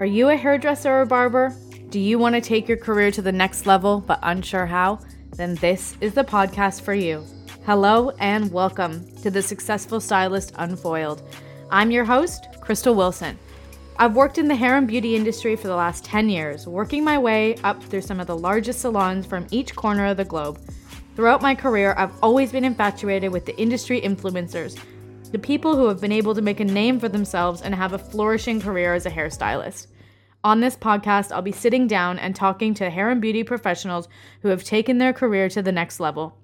Are you a hairdresser or barber? Do you want to take your career to the next level but unsure how? Then this is the podcast for you. Hello and welcome to the Successful Stylist Unfoiled. I'm your host, Crystal Wilson. I've worked in the hair and beauty industry for the last 10 years, working my way up through some of the largest salons from each corner of the globe. Throughout my career, I've always been infatuated with the industry influencers the people who have been able to make a name for themselves and have a flourishing career as a hairstylist. On this podcast, I'll be sitting down and talking to hair and beauty professionals who have taken their career to the next level.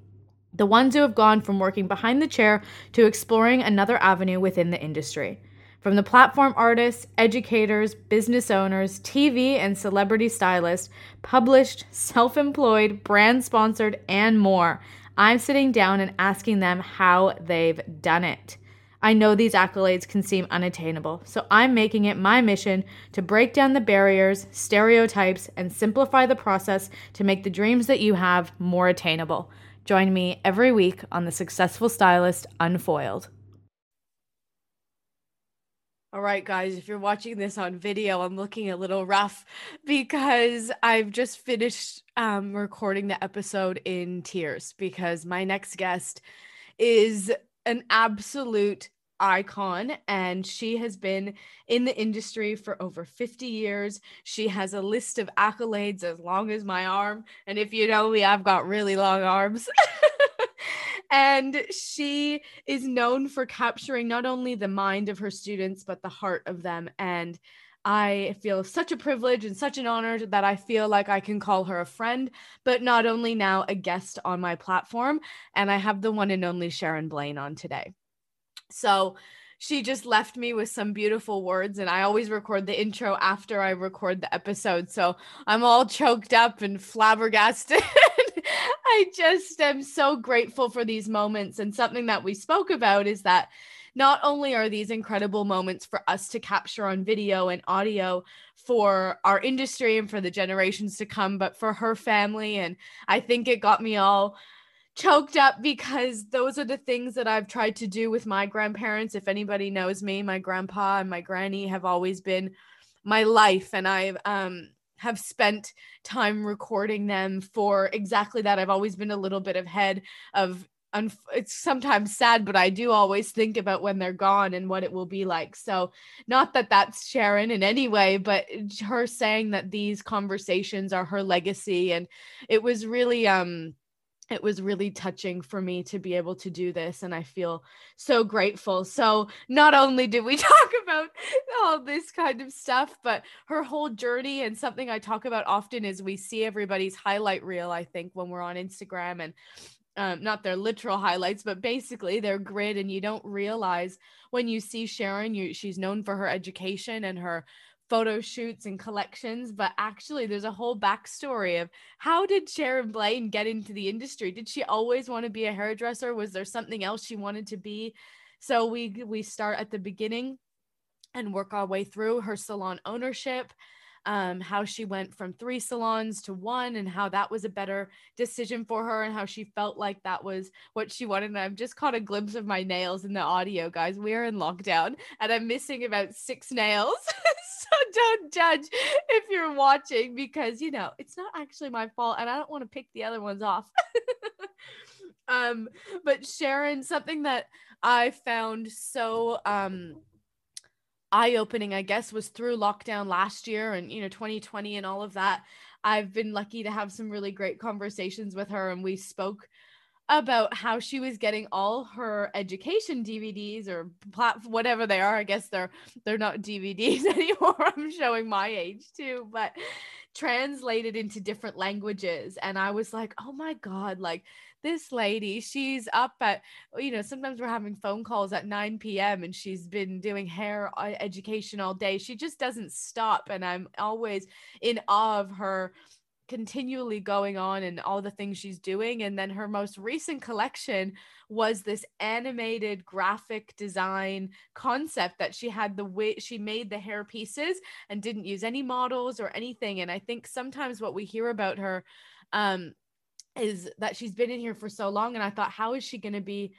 The ones who have gone from working behind the chair to exploring another avenue within the industry. From the platform artists, educators, business owners, TV and celebrity stylists, published, self employed, brand sponsored, and more, I'm sitting down and asking them how they've done it. I know these accolades can seem unattainable, so I'm making it my mission to break down the barriers, stereotypes, and simplify the process to make the dreams that you have more attainable. Join me every week on The Successful Stylist Unfoiled. All right, guys, if you're watching this on video, I'm looking a little rough because I've just finished um, recording the episode in tears because my next guest is an absolute icon and she has been in the industry for over 50 years. She has a list of accolades as long as my arm. And if you know me, I've got really long arms. and she is known for capturing not only the mind of her students, but the heart of them. And I feel such a privilege and such an honor that I feel like I can call her a friend, but not only now a guest on my platform. And I have the one and only Sharon Blain on today. So she just left me with some beautiful words and I always record the intro after I record the episode. So I'm all choked up and flabbergasted. I just am so grateful for these moments and something that we spoke about is that not only are these incredible moments for us to capture on video and audio for our industry and for the generations to come, but for her family. And I think it got me all choked up because those are the things that I've tried to do with my grandparents. If anybody knows me, my grandpa and my granny have always been my life. And I've, um, have spent time recording them for exactly that. I've always been a little bit ahead of un- it's sometimes sad, but I do always think about when they're gone and what it will be like. So, not that that's Sharon in any way, but her saying that these conversations are her legacy, and it was really um it was really touching for me to be able to do this and i feel so grateful so not only did we talk about all this kind of stuff but her whole journey and something i talk about often is we see everybody's highlight reel i think when we're on instagram and um, not their literal highlights, but basically their grid. And you don't realize when you see Sharon, you, she's known for her education and her photo shoots and collections, but actually there's a whole backstory of how did Sharon Blain get into the industry? Did she always want to be a hairdresser? Was there something else she wanted to be? So we we start at the beginning and work our way through her salon ownership um, how she went from three salons to one and how that was a better decision for her and how she felt like that was what she wanted. And I've just caught a glimpse of my nails in the audio, guys. We're in lockdown and I'm missing about six nails. so don't judge if you're watching because, you know, it's not actually my fault and I don't want to pick the other ones off. um, but Sharon, something that I found so um eye opening, I guess, was through lockdown last year and, you know, 2020 and all of that. I've been lucky to have some really great conversations with her, and we spoke about how she was getting all her education DVDs or plat- whatever they are. I guess they're they're not DVDs anymore. I'm showing my age too, but translated into different languages and I was like, "Oh my god, like this lady, she's up at, you know, sometimes we're having phone calls at 9 p.m. and she's been doing hair uh, education all day. She just doesn't stop. And I'm always in awe of her continually going on and all the things she's doing. And then her most recent collection was this animated graphic design concept that she had the way she made the hair pieces and didn't use any models or anything. And I think sometimes what we hear about her um, is that she's been in here for so long and i thought how is she going to be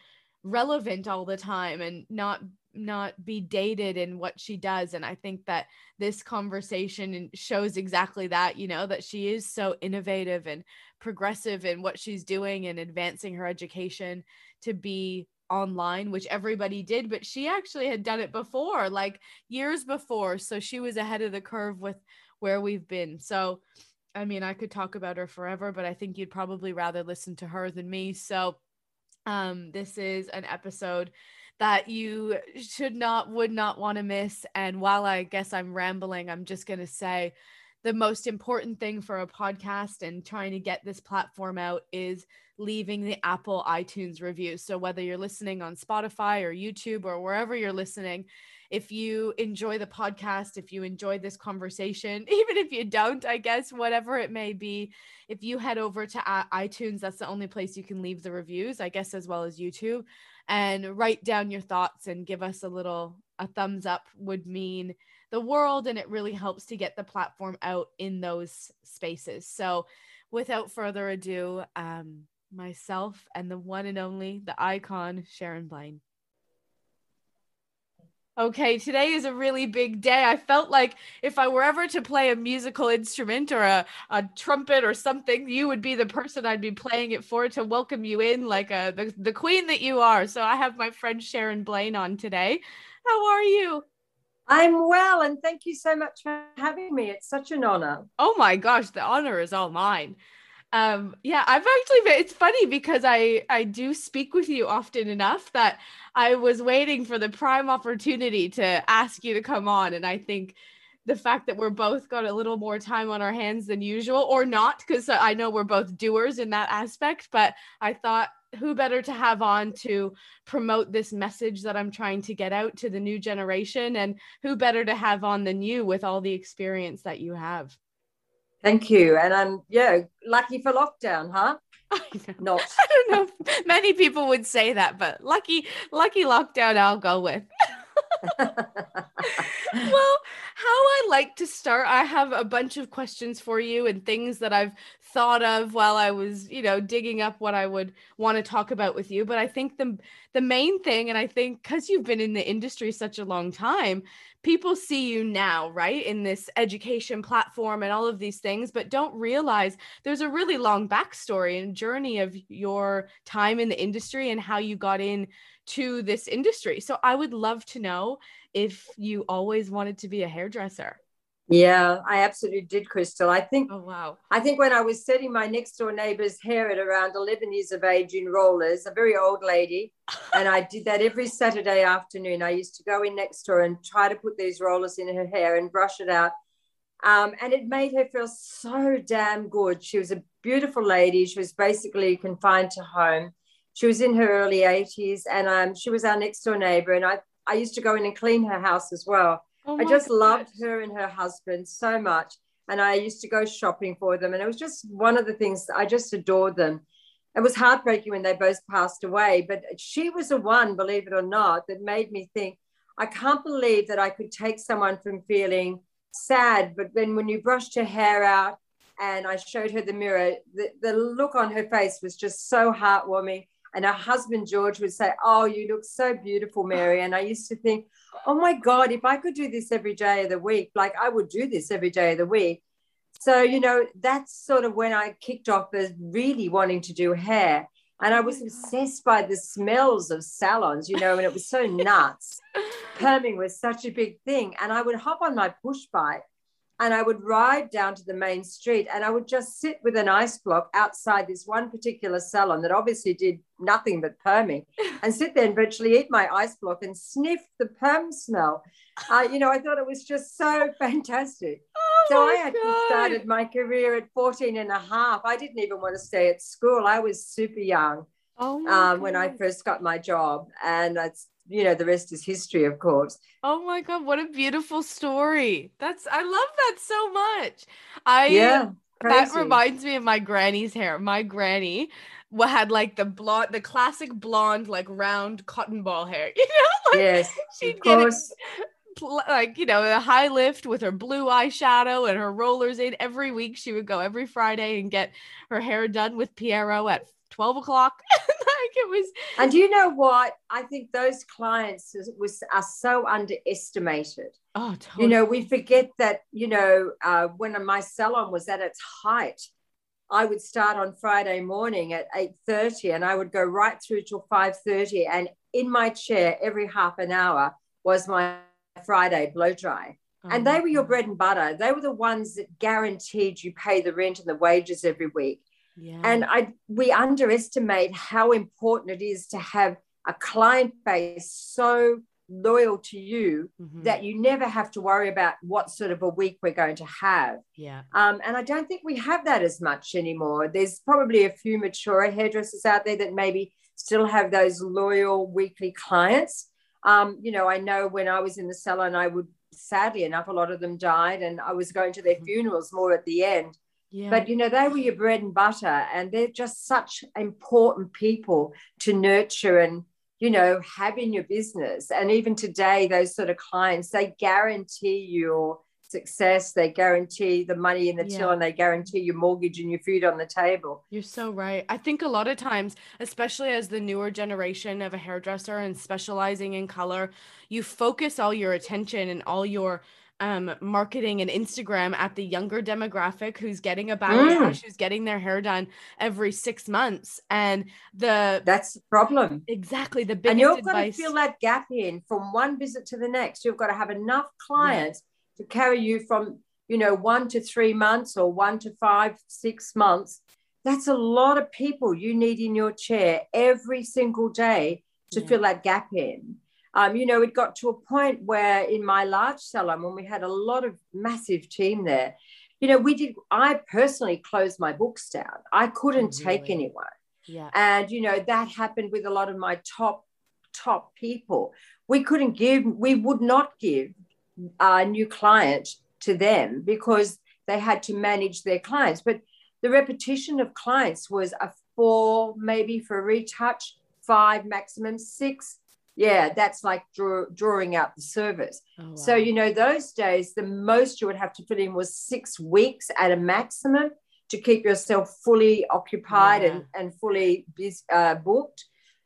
relevant all the time and not not be dated in what she does? And i think that this conversation shows exactly that you know that she is so innovative and progressive in what she's doing and advancing her education to be online which everybody did but she actually had done it before like years before. So she was ahead of the curve with where we've been. So i mean i could talk about her forever but i think you'd probably rather listen to her than me so um this is an episode that you should not would not want to miss and while i guess i'm rambling i'm just going to say the most important thing for a podcast and trying to get this platform out is leaving the Apple iTunes review. So whether you're listening on Spotify or YouTube or wherever you're listening, if you enjoy the podcast, if you enjoy this conversation, even if you don't, I guess, whatever it may be, if you head over to iTunes, that's the only place you can leave the reviews, I guess, as well as YouTube and write down your thoughts and give us a little a thumbs up would mean the world and it really helps to get the platform out in those spaces. So without further ado um, myself and the one and only the icon sharon blain Okay, today is a really big day. I felt like if I were ever to play a musical instrument or a, a trumpet or something, you would be the person I'd be playing it for to welcome you in, like a, the, the queen that you are. So I have my friend Sharon Blain on today. How are you? I'm well, and thank you so much for having me. It's such an honor. Oh my gosh, the honor is all mine um yeah i've actually been, it's funny because i i do speak with you often enough that i was waiting for the prime opportunity to ask you to come on and i think the fact that we're both got a little more time on our hands than usual or not because i know we're both doers in that aspect but i thought who better to have on to promote this message that i'm trying to get out to the new generation and who better to have on than you with all the experience that you have Thank you. And I'm, yeah, lucky for lockdown, huh? Not. I don't know. Many people would say that, but lucky, lucky lockdown, I'll go with. well, how I like to start, I have a bunch of questions for you and things that I've thought of while I was, you know, digging up what I would want to talk about with you. But I think the the main thing, and I think because you've been in the industry such a long time, people see you now, right, in this education platform and all of these things, but don't realize there's a really long backstory and journey of your time in the industry and how you got in to this industry. So I would love to know if you always wanted to be a hairdresser. Yeah, I absolutely did, Crystal. I think. Oh wow! I think when I was setting my next door neighbor's hair at around eleven years of age in rollers, a very old lady, and I did that every Saturday afternoon. I used to go in next door and try to put these rollers in her hair and brush it out, um, and it made her feel so damn good. She was a beautiful lady. She was basically confined to home. She was in her early eighties, and um, she was our next door neighbor. And I I used to go in and clean her house as well Oh I just loved her and her husband so much. And I used to go shopping for them. And it was just one of the things I just adored them. It was heartbreaking when they both passed away, but she was the one, believe it or not, that made me think, I can't believe that I could take someone from feeling sad, but then when you brushed her hair out and I showed her the mirror, the, the look on her face was just so heartwarming. And her husband, George, would say, Oh, you look so beautiful, Mary. And I used to think, Oh my God, if I could do this every day of the week, like I would do this every day of the week. So, you know, that's sort of when I kicked off as really wanting to do hair. And I was obsessed by the smells of salons, you know, and it was so nuts. Perming was such a big thing. And I would hop on my push bike and I would ride down to the main street and I would just sit with an ice block outside this one particular salon that obviously did nothing but perming and sit there and virtually eat my ice block and sniff the perm smell. Uh, you know, I thought it was just so fantastic. Oh so I actually God. started my career at 14 and a half. I didn't even want to stay at school. I was super young. Oh um, when I first got my job. And it's you know the rest is history of course. Oh my god what a beautiful story. That's i love that so much. I yeah crazy. that reminds me of my granny's hair. My granny had like the blonde the classic blonde like round cotton ball hair you know like yes she'd get it like you know a high lift with her blue eyeshadow and her rollers in. Every week she would go every friday and get her hair done with Piero at 12 o'clock like it was. And you know what? I think those clients was are so underestimated. Oh, totally. You know, we forget that. You know, uh, when my salon was at its height, I would start on Friday morning at eight thirty, and I would go right through till five thirty. And in my chair, every half an hour was my Friday blow dry. Oh, and they were your bread and butter. They were the ones that guaranteed you pay the rent and the wages every week. Yeah. And I we underestimate how important it is to have a client base so loyal to you mm-hmm. that you never have to worry about what sort of a week we're going to have. Yeah. Um, and I don't think we have that as much anymore. There's probably a few mature hairdressers out there that maybe still have those loyal weekly clients. Um, you know, I know when I was in the salon, I would sadly enough, a lot of them died, and I was going to their mm-hmm. funerals more at the end. Yeah. But you know, they were your bread and butter, and they're just such important people to nurture and you know have in your business. And even today, those sort of clients, they guarantee your success. They guarantee the money in the yeah. till, and they guarantee your mortgage and your food on the table. You're so right. I think a lot of times, especially as the newer generation of a hairdresser and specializing in color, you focus all your attention and all your um, marketing and Instagram at the younger demographic who's getting a balayage, mm. who's getting their hair done every six months, and the that's the problem. Exactly the biggest. And you're advice- to fill that gap in from one visit to the next. You've got to have enough clients yeah. to carry you from you know one to three months or one to five, six months. That's a lot of people you need in your chair every single day to yeah. fill that gap in. Um, you know, it got to a point where in my large salon, when we had a lot of massive team there, you know, we did, I personally closed my books down. I couldn't really? take anyone. Yeah. And, you know, that happened with a lot of my top, top people. We couldn't give, we would not give a new client to them because they had to manage their clients. But the repetition of clients was a four, maybe for a retouch, five, maximum six yeah, that's like draw, drawing out the service. Oh, wow. So, you know, those days, the most you would have to put in was six weeks at a maximum to keep yourself fully occupied yeah. and, and fully uh, booked.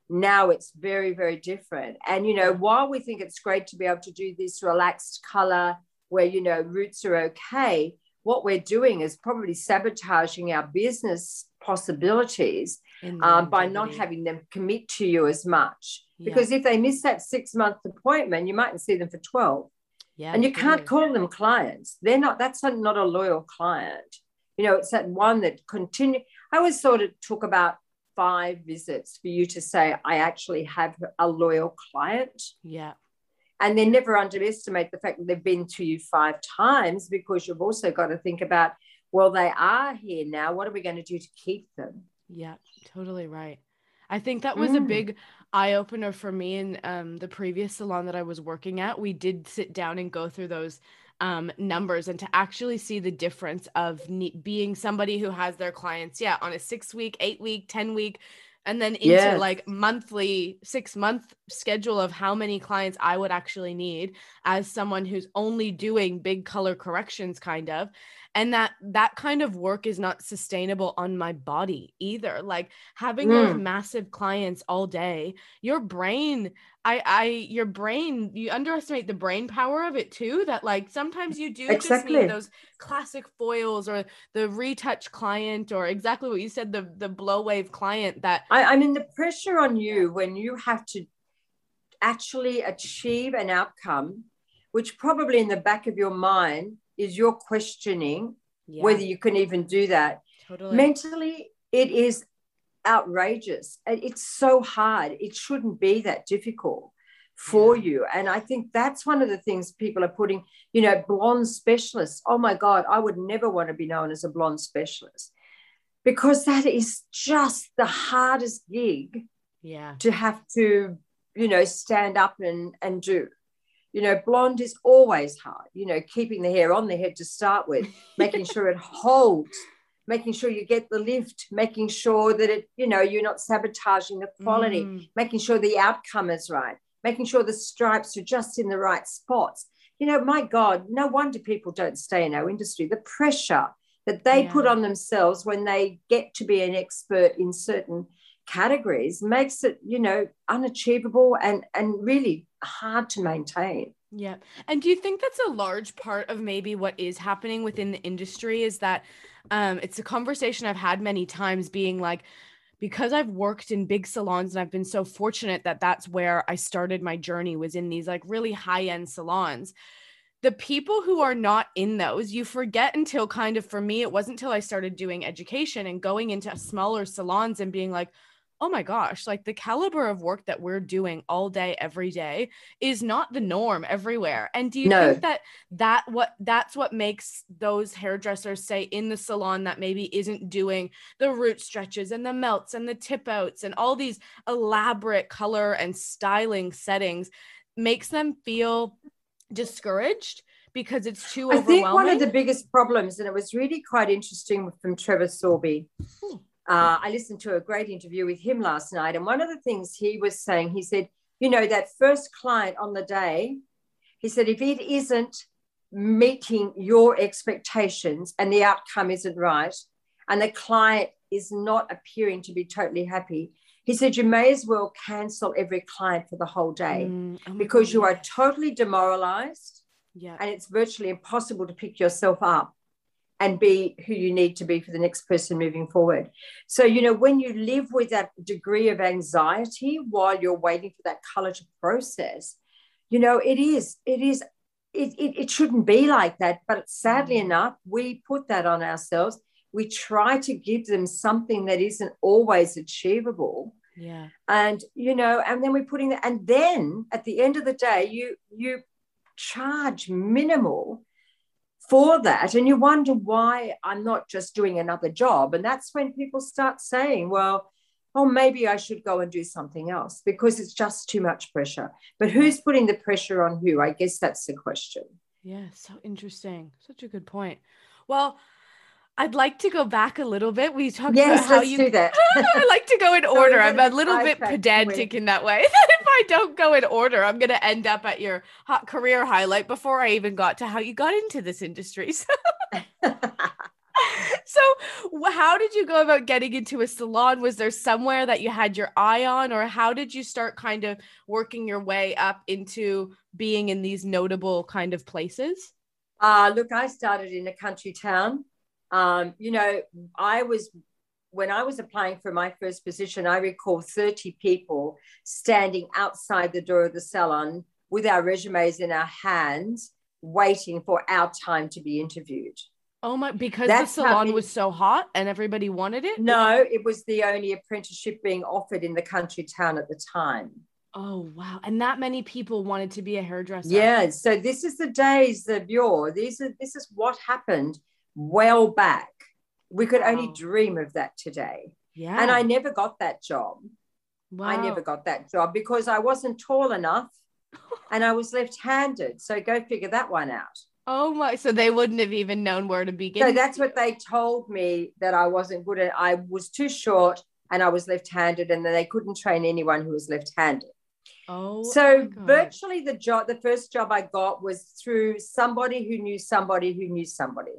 Now it's very, very different. And, you know, while we think it's great to be able to do this relaxed color where, you know, roots are okay, what we're doing is probably sabotaging our business possibilities um, by not having them commit to you as much. Yeah. Because if they miss that six month appointment, you mightn't see them for 12. Yeah, and you can't call them clients. They're not, that's not a loyal client. You know, it's that one that continue. I always thought it took about five visits for you to say, I actually have a loyal client. Yeah. And then never underestimate the fact that they've been to you five times because you've also got to think about, well, they are here now. What are we going to do to keep them? Yeah, totally right. I think that was mm. a big eye opener for me in um, the previous salon that I was working at. We did sit down and go through those um, numbers and to actually see the difference of ne- being somebody who has their clients, yeah, on a six week, eight week, 10 week, and then into yes. like monthly, six month schedule of how many clients I would actually need as someone who's only doing big color corrections, kind of and that that kind of work is not sustainable on my body either like having mm. those massive clients all day your brain i i your brain you underestimate the brain power of it too that like sometimes you do exactly. just need those classic foils or the retouch client or exactly what you said the the blow wave client that I, I mean the pressure on you when you have to actually achieve an outcome which probably in the back of your mind is you're questioning yeah. whether you can even do that. Totally. Mentally, it is outrageous. It's so hard. It shouldn't be that difficult for yeah. you. And I think that's one of the things people are putting, you know, blonde specialists. Oh my God, I would never want to be known as a blonde specialist because that is just the hardest gig yeah. to have to, you know, stand up and, and do. You know, blonde is always hard, you know, keeping the hair on the head to start with, making sure it holds, making sure you get the lift, making sure that it, you know, you're not sabotaging the quality, mm. making sure the outcome is right, making sure the stripes are just in the right spots. You know, my God, no wonder people don't stay in our industry. The pressure that they yeah. put on themselves when they get to be an expert in certain categories makes it, you know, unachievable and and really hard to maintain. Yeah. And do you think that's a large part of maybe what is happening within the industry is that um, it's a conversation I've had many times being like, because I've worked in big salons and I've been so fortunate that that's where I started my journey was in these like really high end salons. The people who are not in those, you forget until kind of for me, it wasn't until I started doing education and going into smaller salons and being like, oh my gosh, like the caliber of work that we're doing all day, every day is not the norm everywhere. And do you no. think that that what that's what makes those hairdressers say in the salon that maybe isn't doing the root stretches and the melts and the tip outs and all these elaborate color and styling settings makes them feel discouraged? because it's too overwhelming? I think one of the biggest problems, and it was really quite interesting from Trevor Sorbie, hmm. Uh, I listened to a great interview with him last night. And one of the things he was saying, he said, you know, that first client on the day, he said, if it isn't meeting your expectations and the outcome isn't right, and the client is not appearing to be totally happy, he said, you may as well cancel every client for the whole day mm, oh because God. you are totally demoralized. Yeah. And it's virtually impossible to pick yourself up and be who you need to be for the next person moving forward. So, you know, when you live with that degree of anxiety while you're waiting for that color to process, you know, it is, it is, it, it, it shouldn't be like that. But sadly mm-hmm. enough, we put that on ourselves. We try to give them something that isn't always achievable. Yeah. And, you know, and then we're putting that, and then at the end of the day, you, you, charge minimal for that. And you wonder why I'm not just doing another job. And that's when people start saying, well, oh, maybe I should go and do something else because it's just too much pressure. But who's putting the pressure on who? I guess that's the question. Yeah, so interesting. Such a good point. Well, I'd like to go back a little bit. We talked yes, about how you do that. I like to go in order. I'm a little bit pedantic in that way. I don't go in order, I'm going to end up at your hot career highlight before I even got to how you got into this industry. So, so how did you go about getting into a salon? Was there somewhere that you had your eye on, or how did you start kind of working your way up into being in these notable kind of places? Uh, look, I started in a country town um, you know, I was when I was applying for my first position, I recall 30 people standing outside the door of the salon with our resumes in our hands, waiting for our time to be interviewed. Oh my, because That's the salon was so hot and everybody wanted it? No, it was the only apprenticeship being offered in the country town at the time. Oh wow. And that many people wanted to be a hairdresser. Yeah. So this is the days of yore. These are this is what happened well back. We could wow. only dream of that today. Yeah. And I never got that job. Wow. I never got that job because I wasn't tall enough and I was left handed. So go figure that one out. Oh my. So they wouldn't have even known where to begin. So that's what they told me that I wasn't good at. I was too short and I was left handed and they couldn't train anyone who was left handed. Oh, so virtually the job, the first job I got was through somebody who knew somebody who knew somebody.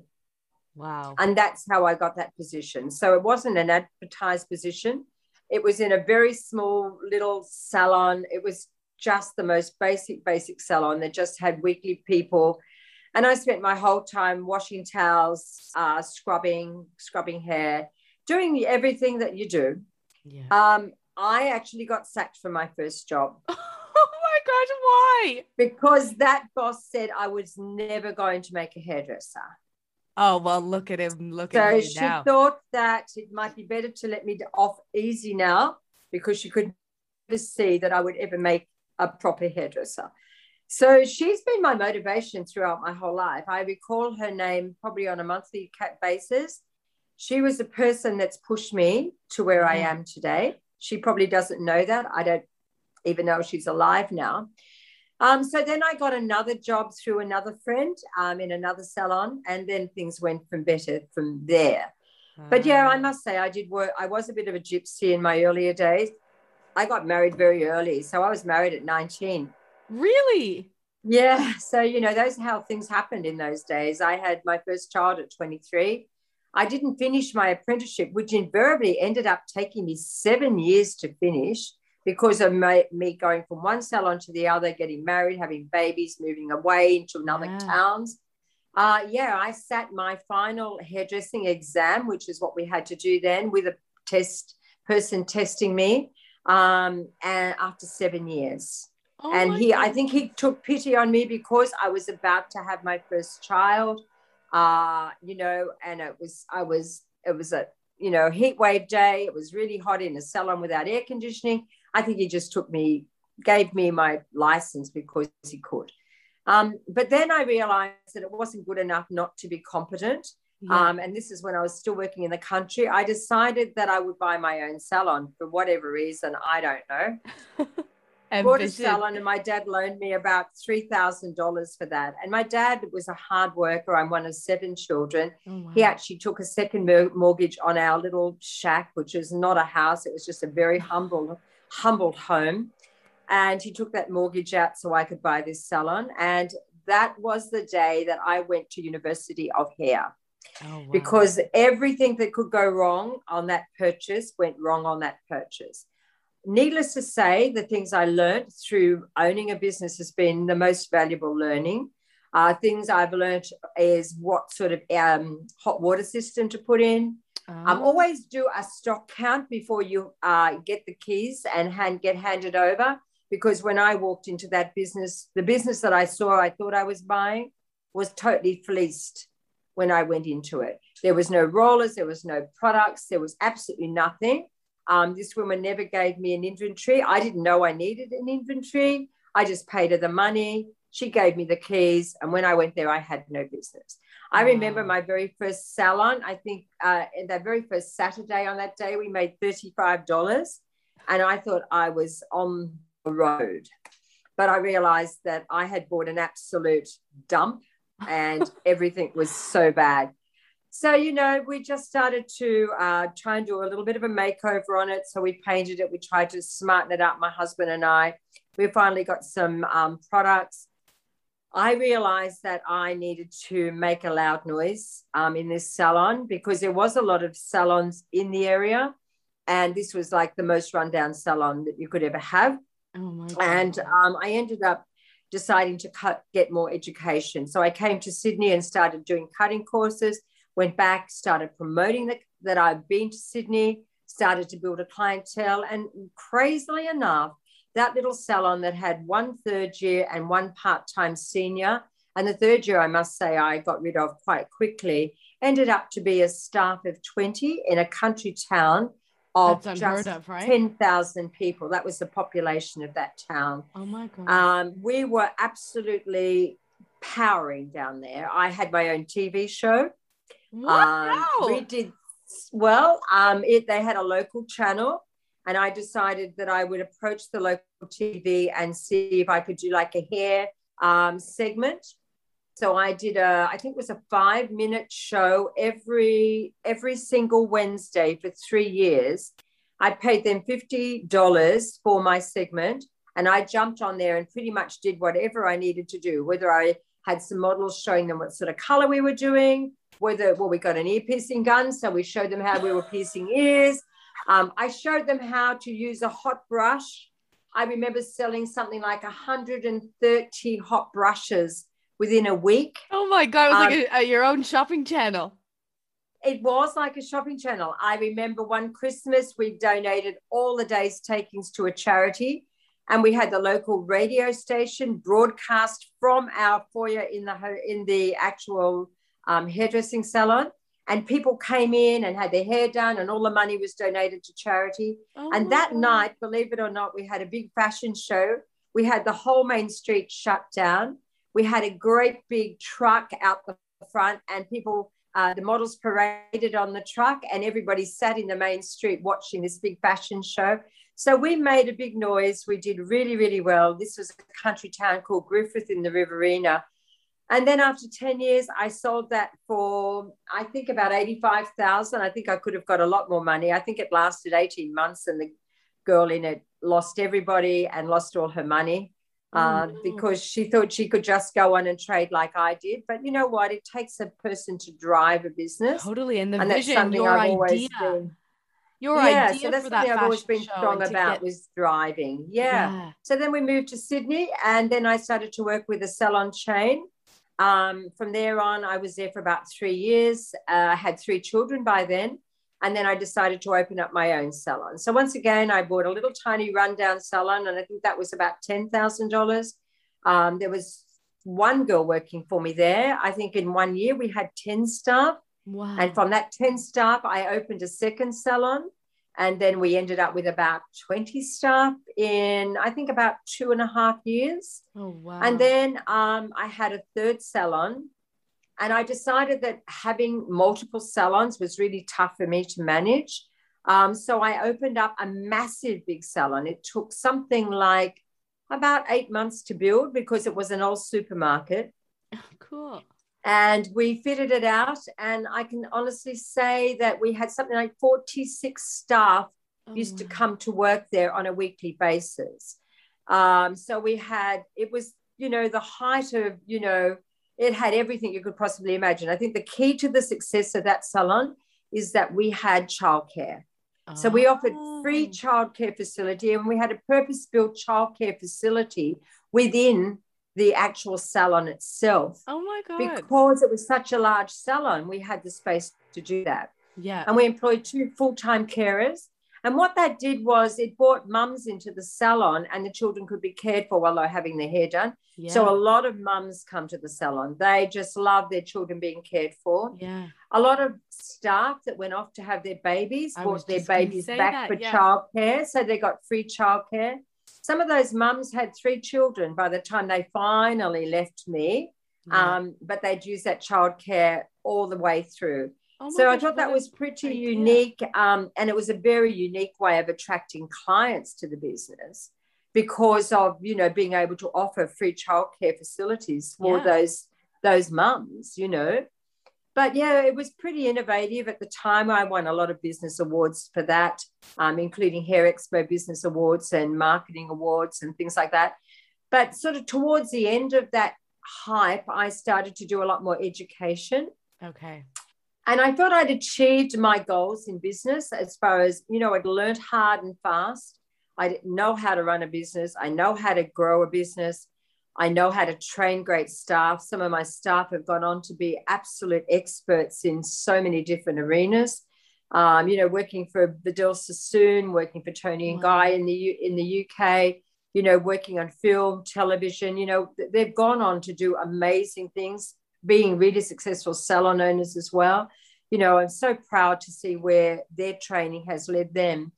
Wow. And that's how I got that position. So it wasn't an advertised position. It was in a very small little salon. It was just the most basic, basic salon that just had weekly people. And I spent my whole time washing towels, uh, scrubbing, scrubbing hair, doing everything that you do. Yeah. Um, I actually got sacked from my first job. Oh my gosh, why? Because that boss said I was never going to make a hairdresser. Oh well, look at him. Look so at him So she thought that it might be better to let me off easy now because she could never see that I would ever make a proper hairdresser. So she's been my motivation throughout my whole life. I recall her name probably on a monthly basis. She was the person that's pushed me to where I mm-hmm. am today. She probably doesn't know that. I don't even know she's alive now. Um, so then I got another job through another friend um, in another salon, and then things went from better from there. But yeah, I ah. must say, I did work. I was a bit of a gypsy in my earlier days. I got married very early. So I was married at 19. Really? Yeah. So, you know, those are how things happened in those days. I had my first child at 23. I didn't finish my apprenticeship, which invariably ended up taking me seven years to finish because of my, me going from one salon to the other, getting married, having babies, moving away into another yeah. towns. Uh, yeah, I sat my final hairdressing exam, which is what we had to do then with a test person testing me um, and after seven years. Oh and he, God. I think he took pity on me because I was about to have my first child, uh, you know, and it was, I was, it was a, you know, heat wave day. It was really hot in a salon without air conditioning. I think he just took me, gave me my license because he could. Um, but then I realized that it wasn't good enough not to be competent. Yeah. Um, and this is when I was still working in the country. I decided that I would buy my own salon for whatever reason. I don't know. Bought a salon, and my dad loaned me about three thousand dollars for that. And my dad was a hard worker. I'm one of seven children. Oh, wow. He actually took a second mortgage on our little shack, which was not a house. It was just a very humble, humbled home. And he took that mortgage out so I could buy this salon. And that was the day that I went to University of Hair. Oh, wow. Because everything that could go wrong on that purchase went wrong on that purchase. Needless to say, the things I learned through owning a business has been the most valuable learning. Uh, things I've learned is what sort of um, hot water system to put in. Oh. Um, always do a stock count before you uh, get the keys and hand, get handed over. Because when I walked into that business, the business that I saw, I thought I was buying, was totally fleeced when I went into it. There was no rollers, there was no products, there was absolutely nothing. Um, this woman never gave me an inventory. I didn't know I needed an inventory. I just paid her the money. She gave me the keys. And when I went there, I had no business. I remember my very first salon. I think uh, that very first Saturday on that day, we made $35. And I thought I was on the road. But I realized that I had bought an absolute dump and everything was so bad. So, you know, we just started to uh, try and do a little bit of a makeover on it. So we painted it, we tried to smarten it up, my husband and I. We finally got some um, products. I realized that I needed to make a loud noise um, in this salon because there was a lot of salons in the area. And this was like the most rundown salon that you could ever have. Oh and um, I ended up deciding to cut, get more education. So I came to Sydney and started doing cutting courses, went back, started promoting the, that I've been to Sydney, started to build a clientele. And crazily enough, that little salon that had one third year and one part time senior, and the third year, I must say, I got rid of quite quickly, ended up to be a staff of 20 in a country town of just of, right? 10,000 people. That was the population of that town. Oh my God. Um, we were absolutely powering down there. I had my own TV show. Wow. Um, we did well. Um, it, they had a local channel, and I decided that I would approach the local TV and see if I could do like a hair um, segment. So I did a, I think it was a five minute show every every single Wednesday for three years. I paid them fifty dollars for my segment, and I jumped on there and pretty much did whatever I needed to do. Whether I had some models showing them what sort of color we were doing, whether well we got an ear piercing gun, so we showed them how we were piercing ears. Um, I showed them how to use a hot brush. I remember selling something like 130 hot brushes within a week. Oh my God, it was um, like a, a, your own shopping channel. It was like a shopping channel. I remember one Christmas, we donated all the day's takings to a charity. And we had the local radio station broadcast from our foyer in the in the actual um, hairdressing salon, and people came in and had their hair done, and all the money was donated to charity. Oh and that God. night, believe it or not, we had a big fashion show. We had the whole main street shut down we had a great big truck out the front, and people, uh, the models paraded on the truck, and everybody sat in the main street watching this big fashion show. So we made a big noise. We did really, really well. This was a country town called Griffith in the Riverina. And then after 10 years, I sold that for, I think, about 85,000. I think I could have got a lot more money. I think it lasted 18 months, and the girl in it lost everybody and lost all her money. uh, mm. because she thought she could just go on and trade like I did. But you know what? It takes a person to drive a business. Totally. And the and vision, your I've idea. Been, your yeah, idea so that's something I've always been strong about get... was driving. Yeah. yeah. So then we moved to Sydney and then I started to work with a salon chain. Um, from there on, I was there for about three years. Uh, I had three children by then. And then I decided to open up my own salon. So once again, I bought a little tiny rundown salon, and I think that was about ten thousand um, dollars. There was one girl working for me there. I think in one year we had ten staff, wow. and from that ten staff, I opened a second salon, and then we ended up with about twenty staff in I think about two and a half years. Oh wow! And then um, I had a third salon and I decided that having multiple salons was really tough for me to manage. Um, so I opened up a massive big salon. It took something like about eight months to build because it was an old supermarket. Oh, cool. And we fitted it out. And I can honestly say that we had something like 46 staff oh, used to come to work there on a weekly basis. Um, so we had, it was, you know, the height of, you know, it had everything you could possibly imagine. I think the key to the success of that salon is that we had childcare. Oh. So we offered free oh. childcare facility and we had a purpose-built childcare facility within the actual salon itself. Oh my God. Because it was such a large salon, we had the space to do that. Yeah. And we employed two full-time carers and what that did was it brought mums into the salon and the children could be cared for while they're having their hair done. Yeah. So a lot of mums come to the salon. They just love their children being cared for. Yeah. A lot of staff that went off to have their babies I brought their babies back that, for yeah. childcare. So they got free childcare. Some of those mums had three children by the time they finally left me. Yeah. Um, but they'd use that childcare all the way through. Oh so gosh, I thought that was pretty idea. unique. Um, and it was a very unique way of attracting clients to the business because of, you know, being able to offer free childcare facilities for yeah. those those mums, you know. But yeah, it was pretty innovative at the time. I won a lot of business awards for that, um, including Hair Expo Business Awards and marketing awards and things like that. But sort of towards the end of that hype, I started to do a lot more education. Okay. And I thought I'd achieved my goals in business as far as, you know, I'd learned hard and fast. I know how to run a business. I know how to grow a business. I know how to train great staff. Some of my staff have gone on to be absolute experts in so many different arenas. Um, you know, working for Vidal Sassoon, working for Toni and Guy in the in the UK, you know, working on film, television. You know, they've gone on to do amazing things being really successful salon owners as well. You know, I'm so proud to see where their training has led them.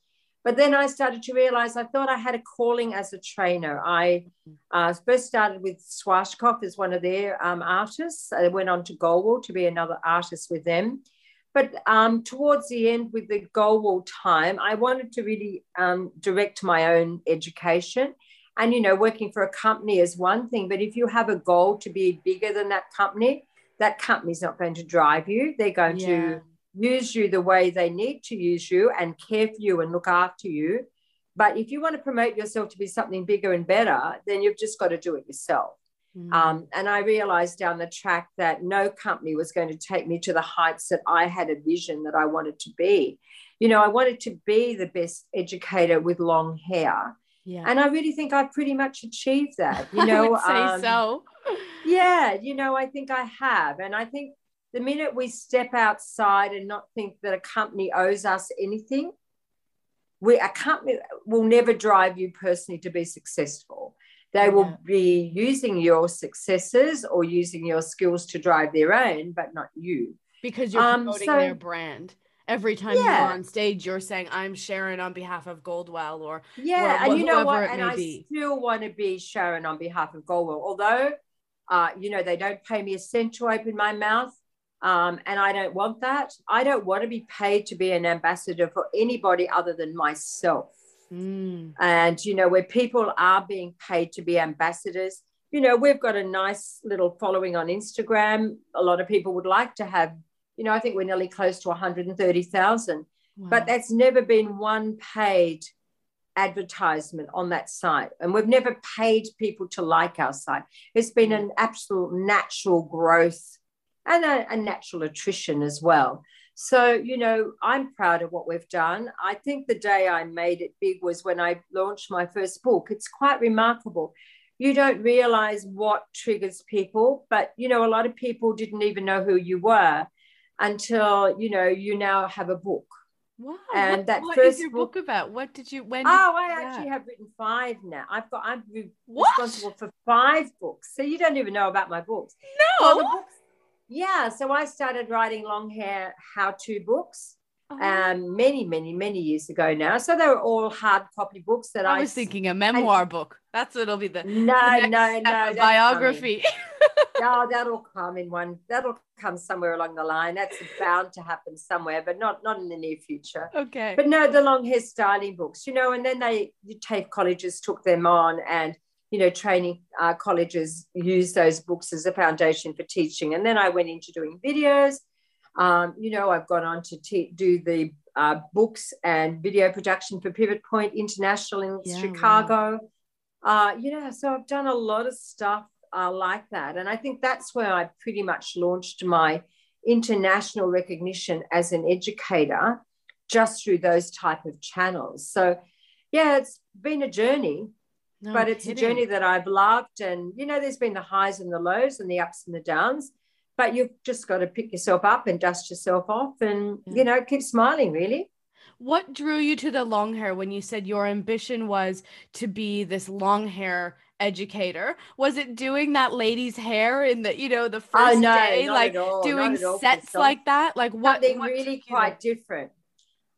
But then I started to realize I thought I had a calling as a trainer. I uh, first started with Schwarzkopf as one of their um, artists. I went on to Goldwell to be another artist with them. But um, towards the end, with the Goldwell time, I wanted to really um, direct my own education and, you know, working for a company is one thing, but if you have a goal to be bigger than that company, that company's not going to drive you. They're going yeah. to use you the way they need to use you and care for you and look after you. But if you want to promote yourself to be something bigger and better, then you've just got to do it yourself. Mm. Um, and I realized down the track that no company was going to take me to the heights that I had a vision that I wanted to be. You know, I wanted to be the best educator with long hair. Yeah. And I really think I've pretty much achieved that. You know, say um, so. yeah, you know, I think I have. And I think the minute we step outside and not think that a company owes us anything, we a company will never drive you personally to be successful. They yeah. will be using your successes or using your skills to drive their own, but not you. Because you're um, promoting so, their brand every time yeah. you're on stage you're saying i'm sharon on behalf of goldwell or yeah or, and you know what and i be. still want to be sharon on behalf of goldwell although uh, you know they don't pay me a cent to open my mouth um, and i don't want that i don't want to be paid to be an ambassador for anybody other than myself mm. and you know where people are being paid to be ambassadors you know we've got a nice little following on instagram a lot of people would like to have you know, I think we're nearly close to 130,000. Wow. But that's never been one paid advertisement on that site. And we've never paid people to like our site. It's been an absolute natural growth and a, a natural attrition as well. So, you know, I'm proud of what we've done. I think the day I made it big was when I launched my first book. It's quite remarkable. You don't realize what triggers people, but, you know, a lot of people didn't even know who you were until, you know, you now have a book. Wow. And what, that what first is your book- book about? What did you when Oh, I do actually have written five now. I've got, I'm What? responsible for five books. So you don't even know about my books. No. Well, the books, yeah. So I started writing long hair how to books Oh, um, many, many, many years ago now. So they were all hard copy books that I, I was thinking a memoir book. That's what'll be the, No, no, no. biography. No, that'll come in one. That'll come somewhere along the line. That's bound to happen somewhere, but not not in the near future. okay. But no, the long hair styling books, you know, and then they the TAFE colleges took them on, and you know, training uh, colleges use those books as a foundation for teaching. And then I went into doing videos. Um, you know, I've gone on to te- do the uh, books and video production for Pivot Point International in Yeah, wow. Chicago. Uh, you know, so I've done a lot of stuff uh, like that, and I think that's where I pretty much launched my international recognition as an educator just through those type of channels. So, yeah, it's been a journey, No but it's a journey that I've loved. And, you know, there's been the highs and the lows and the ups and the downs, but you've just got to pick yourself up and dust yourself off and, Yeah. you know, keep smiling, really. What drew you to the long hair when you said your ambition was to be this long hair educator? Was it doing that lady's hair in the, you know, the oh, first oh, no, day, like at all, not doing sets like that? Like what? something what really quite different.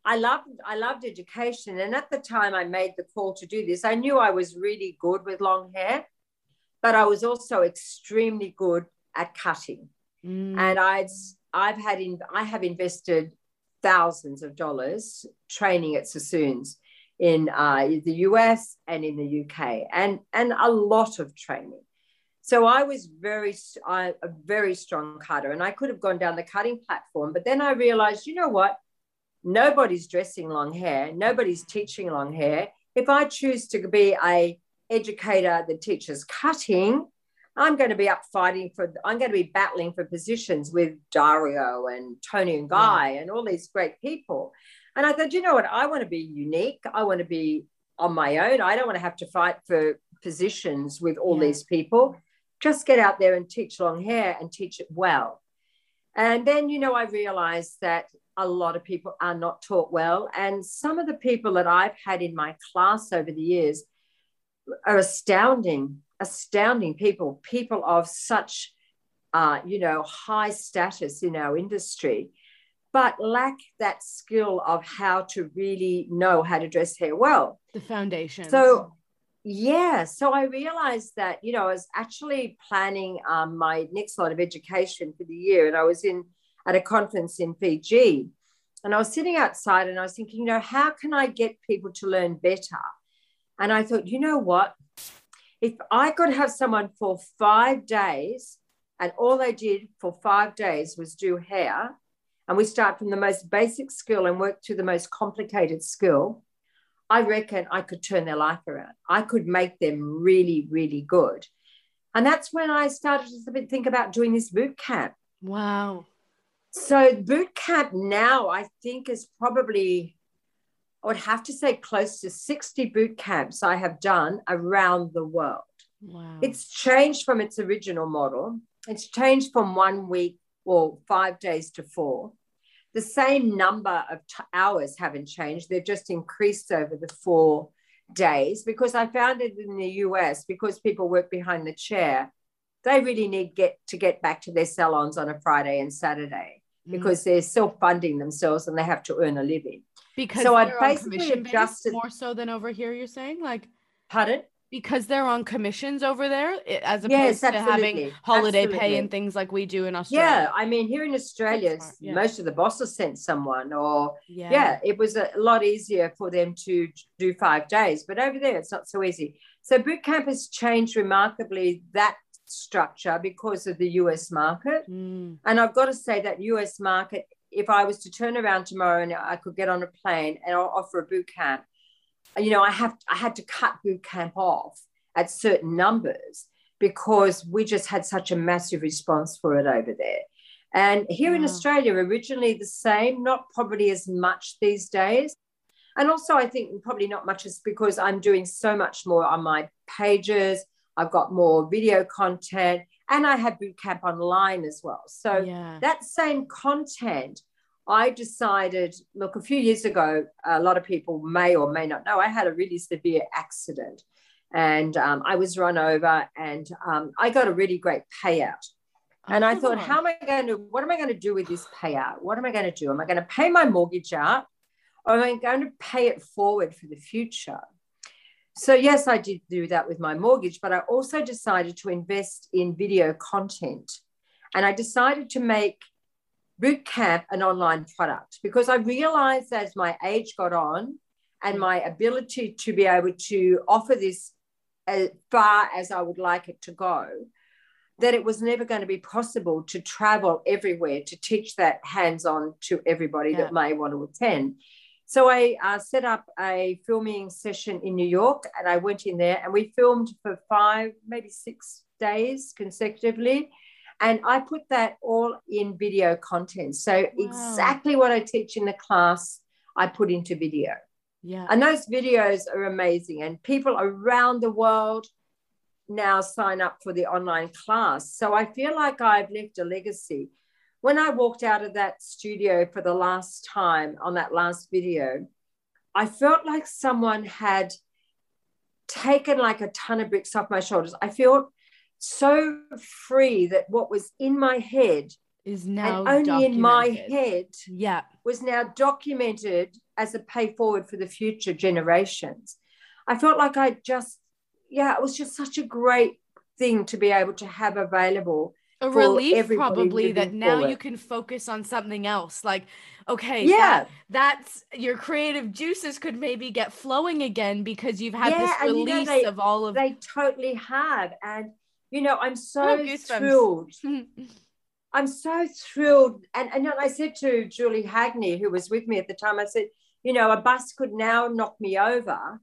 I loved I loved education, and at the time I made the call to do this, I knew I was really good with long hair, but I was also extremely good at cutting. Mm, And I'd I've had in I have invested thousands of dollars training at Sassoons in uh, the US and in the UK, and and a lot of training. So I was very I, a very strong cutter, and I could have gone down the cutting platform. But then I realized, you know what? Nobody's dressing long hair. Nobody's teaching long hair. If I choose to be a educator that teaches cutting, I'm going to be up fighting for. I'm going to be battling for positions with Dario and Toni and Guy and all these great people. And I thought, you know what? I want to be unique. I want to be on my own. I don't want to have to fight for positions with all Yeah. these people. Just get out there and teach long hair and teach it well. And then, you know, I realized that a lot of people are not taught well. And some of the people that I've had in my class over the years are astounding, astounding people, people of such, uh, you know, high status in our industry, but lack that skill of how to really know how to dress hair well. the foundation. So, yeah, so I realized that, you know, I was actually planning um, my next lot of education for the year, and I was in at a conference in Fiji, and I was sitting outside and I was thinking, you know, how can I get people to learn better? And I thought, you know what? If I could have someone for five days, and all they did for five days was do hair, and we start from the most basic skill and work to the most complicated skill, I reckon I could turn their life around. I could make them really, really good. And that's when I started to think about doing this boot camp. wow. So, boot camp now, I think, is probably, I would have to say, close to 60 boot camps I have done around the world. Wow. It's changed from its original model. It's changed from one week or five days to four. The same number of t- hours haven't changed. They've just increased over the four days because I found it in the US because people work behind the chair. They really need get to get back to their salons on a Friday and Saturday Mm. because they're self-funding themselves and they have to earn a living. because so I basically adjusted- more so than over here. You're saying like Pardon? Because they're on commissions over there as opposed Yes, to having absolutely. holiday pay and things like we do in Australia. Yeah, I mean, here in Australia, yeah. most of the bosses sent someone, or Yeah. yeah. it was a lot easier for them to do five days. But over there, it's not so easy. So boot camp has changed remarkably that structure because of the US market. Mm. And I've got to say that US market, if I was to turn around tomorrow and I could get on a plane and I'll offer a boot camp, you know, I have I had to cut boot camp off at certain numbers because we just had such a massive response for it over there. And here in Australia, originally the same, not probably as much these days. And also, I think probably not much is because I'm doing so much more on my pages. I've got more video content and I have bootcamp online as well. So yeah. that same content, I decided, look, a few years ago, a lot of people may or may not know, I had a really severe accident and um, I was run over and um, I got a really great payout. And I thought, how am I going to, what am I going to do with this payout? What am I going to do? Am I going to pay my mortgage out or am I going to pay it forward for the future? So, yes, I did do that with my mortgage, but I also decided to invest in video content. And I decided to make Bootcamp an online product because I realized as my age got on and my ability to be able to offer this as far as I would like it to go, that it was never going to be possible to travel everywhere to teach that hands on to everybody yeah. that may want to attend. So I uh, set up a filming session in New York and I went in there and we filmed for five, maybe six days consecutively. And I put that all in video content. So wow. exactly what I teach in the class, I put into video. Yeah. And those videos are amazing. And people around the world now sign up for the online class. So I feel like I've left a legacy. When I walked out of that studio for the last time on that last video, I felt like someone had taken like a ton of bricks off my shoulders. I feel so free that what was in my head is now and only documented. in my head yeah. was now documented as a pay forward for the future generations. I felt like i just yeah it was just such a great thing to be able to have available a relief probably that now you can focus on something else. Like okay yeah. that, that's your creative juices could maybe get flowing again because you've had yeah, this release you know, they, of all of they totally have and you know i'm so oh, thrilled I'm so thrilled. And, and I said to Julie Hagney, who was with me at the time, I said, you know, a bus could now knock me over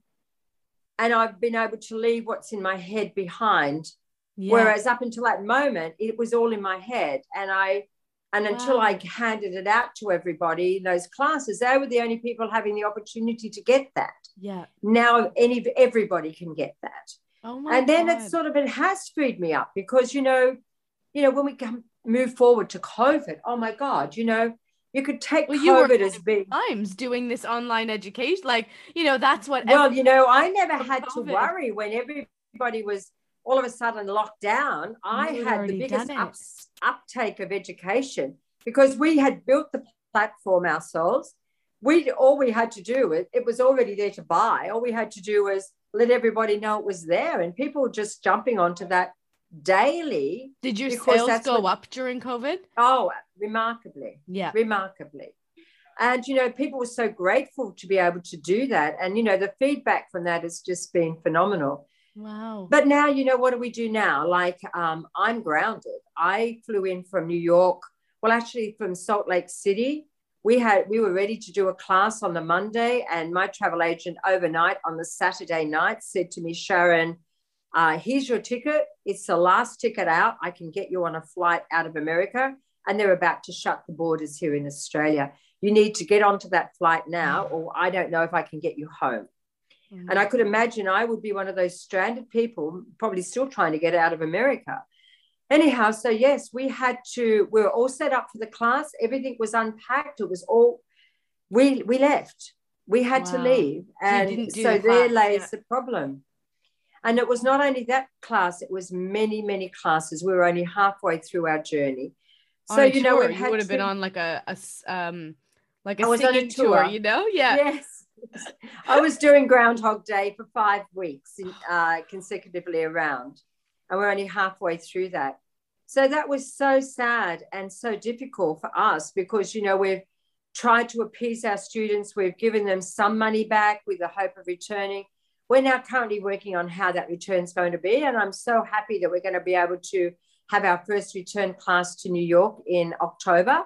and I've been able to leave what's in my head behind. Yeah. Whereas up until that moment, it was all in my head. And I, and wow. until I handed it out to everybody in those classes, they were the only people having the opportunity to get that. Yeah. Now any everybody can get that. Oh my and then God. it sort of it has freed me up because you know, you know, when we come move forward to COVID, oh my God, you know, you could take well, COVID as being times doing this online education. Like, you know, that's what. Well, you know, I never had COVID. to worry when everybody was all of a sudden locked down. I had the biggest up, uptake of education because we had built the platform ourselves. We all we had to do it, it was already there to buy. All we had to do was let everybody know it was there, and people just jumping onto that daily. Did your sales go what, up during COVID? Oh, remarkably. Yeah. Remarkably. And, you know, people were so grateful to be able to do that. And, you know, the feedback from that has just been phenomenal. Wow. But now, you know, what do we do now? Like, um, I'm grounded. I flew in from New York, well, actually from Salt Lake City. We had we were ready to do a class on the Monday, and my travel agent overnight on the Saturday night said to me, Sharon, uh, here's your ticket. It's the last ticket out. I can get you on a flight out of America. And they're about to shut the borders here in Australia. You need to get onto that flight now, or I don't know if I can get you home. Mm-hmm. And I could imagine I would be one of those stranded people, probably still trying to get out of America. Anyhow, so yes, we had to, we were all set up for the class. Everything was unpacked. It was all, we, we left. We had wow. to leave. And so, the there lays yeah. the problem. And it was not only that class, it was many, many classes. We were only halfway through our journey. So, you know, you would have been on like a, a um, like a I was on a tour, you know? Yeah. Yes. I was doing Groundhog Day for five weeks uh, consecutively around, and we're only halfway through that. So that was so sad and so difficult for us because, you know, we've tried to appease our students. We've given them some money back with the hope of returning we're now currently working on how that return is going to be. And I'm so happy that we're going to be able to have our first return class to New York in October,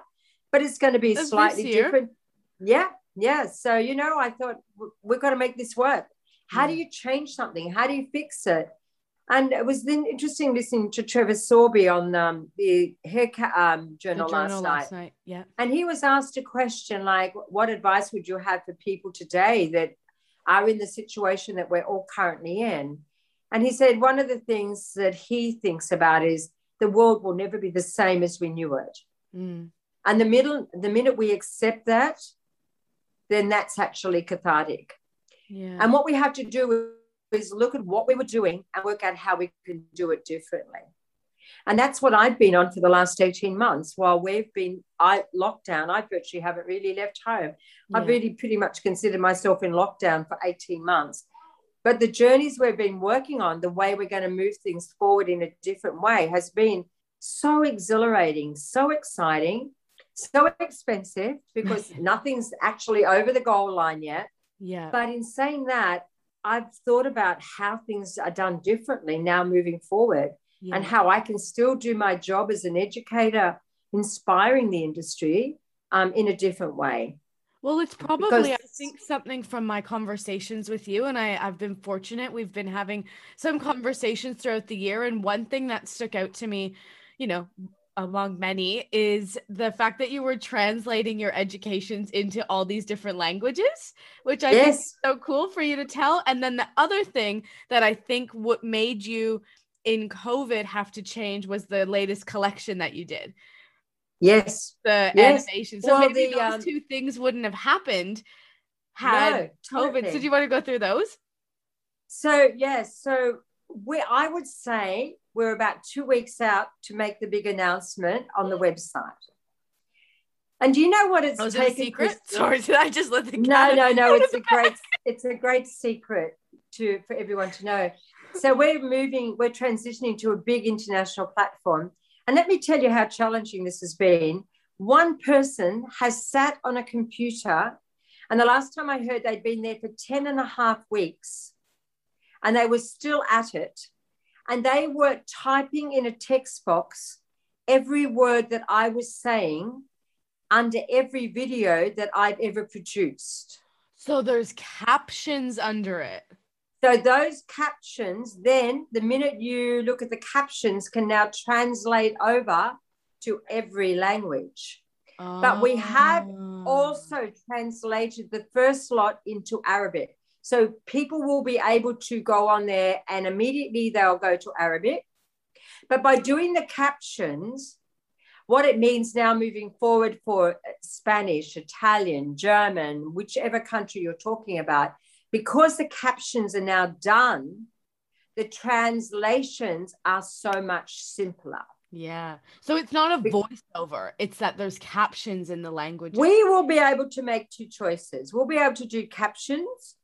but it's going to be slightly different. Yeah, yeah. So, you know, I thought we've got to make this work. How do you change something? How do you fix it? And it was then interesting listening to Trevor Sorbie on um, the Hair um, Journal, The journal last, last night. night. Yeah. And he was asked a question like, What advice would you have for people today that are in the situation that we're all currently in? And he said, One of the things that he thinks about is the world will never be the same as we knew it. Mm. And the middle, the minute we accept that, then that's actually cathartic. Yeah. And what we have to do is look at what we were doing and work out how we can do it differently. And that's what I've been on for the last 18 months while we've been I lockdown. I virtually haven't really left home. I've really pretty much considered myself in lockdown for 18 months. But the journeys we've been working on, the way we're going to move things forward in a different way, has been so exhilarating, so exciting, so expensive because nothing's actually over the goal line yet. yeah. But in saying that, I've thought about how things are done differently now moving forward yeah. and how I can still do my job as an educator, inspiring the industry um, in a different way. Well, it's probably, I think, something from my conversations with you. And I, I've been fortunate. We've been having some conversations throughout the year. And one thing that stuck out to me, you know, among many, is the fact that you were translating your educations into all these different languages, which I think is so cool for you to tell. And then the other thing that I think what made you in COVID have to change was the latest collection that you did Yes. the Yes. animation. So Well, maybe the, those um, two things wouldn't have happened had No, COVID. So totally. do you want to go through those? So yes, so we I would say we're about two weeks out to make the big announcement on the website. And do you know what it's oh, Was it a secret? Sorry, did I just let the No, no, no. It's a great, it's a great secret to for everyone to know. So we're moving, we're transitioning to a big international platform. And let me tell you how challenging this has been. One person has sat on a computer, and the last time I heard they'd been there for 10 and a half weeks, and they were still at it. And they were typing in a text box every word that I was saying under every video that I've ever produced. So there's captions under it. So those captions, then the minute you look at the captions, can now translate over to every language. But we have Ah. Also translated the first lot into Arabic. So people will be able to go on there and immediately they'll go to Arabic. But by doing the captions, what it means now moving forward for Spanish, Italian, German, whichever country you're talking about, because the captions are now done, the translations are so much simpler. Yeah. So it's not a voiceover. It's that there's captions in the language. We will be able to make two choices. We'll be able to do captions,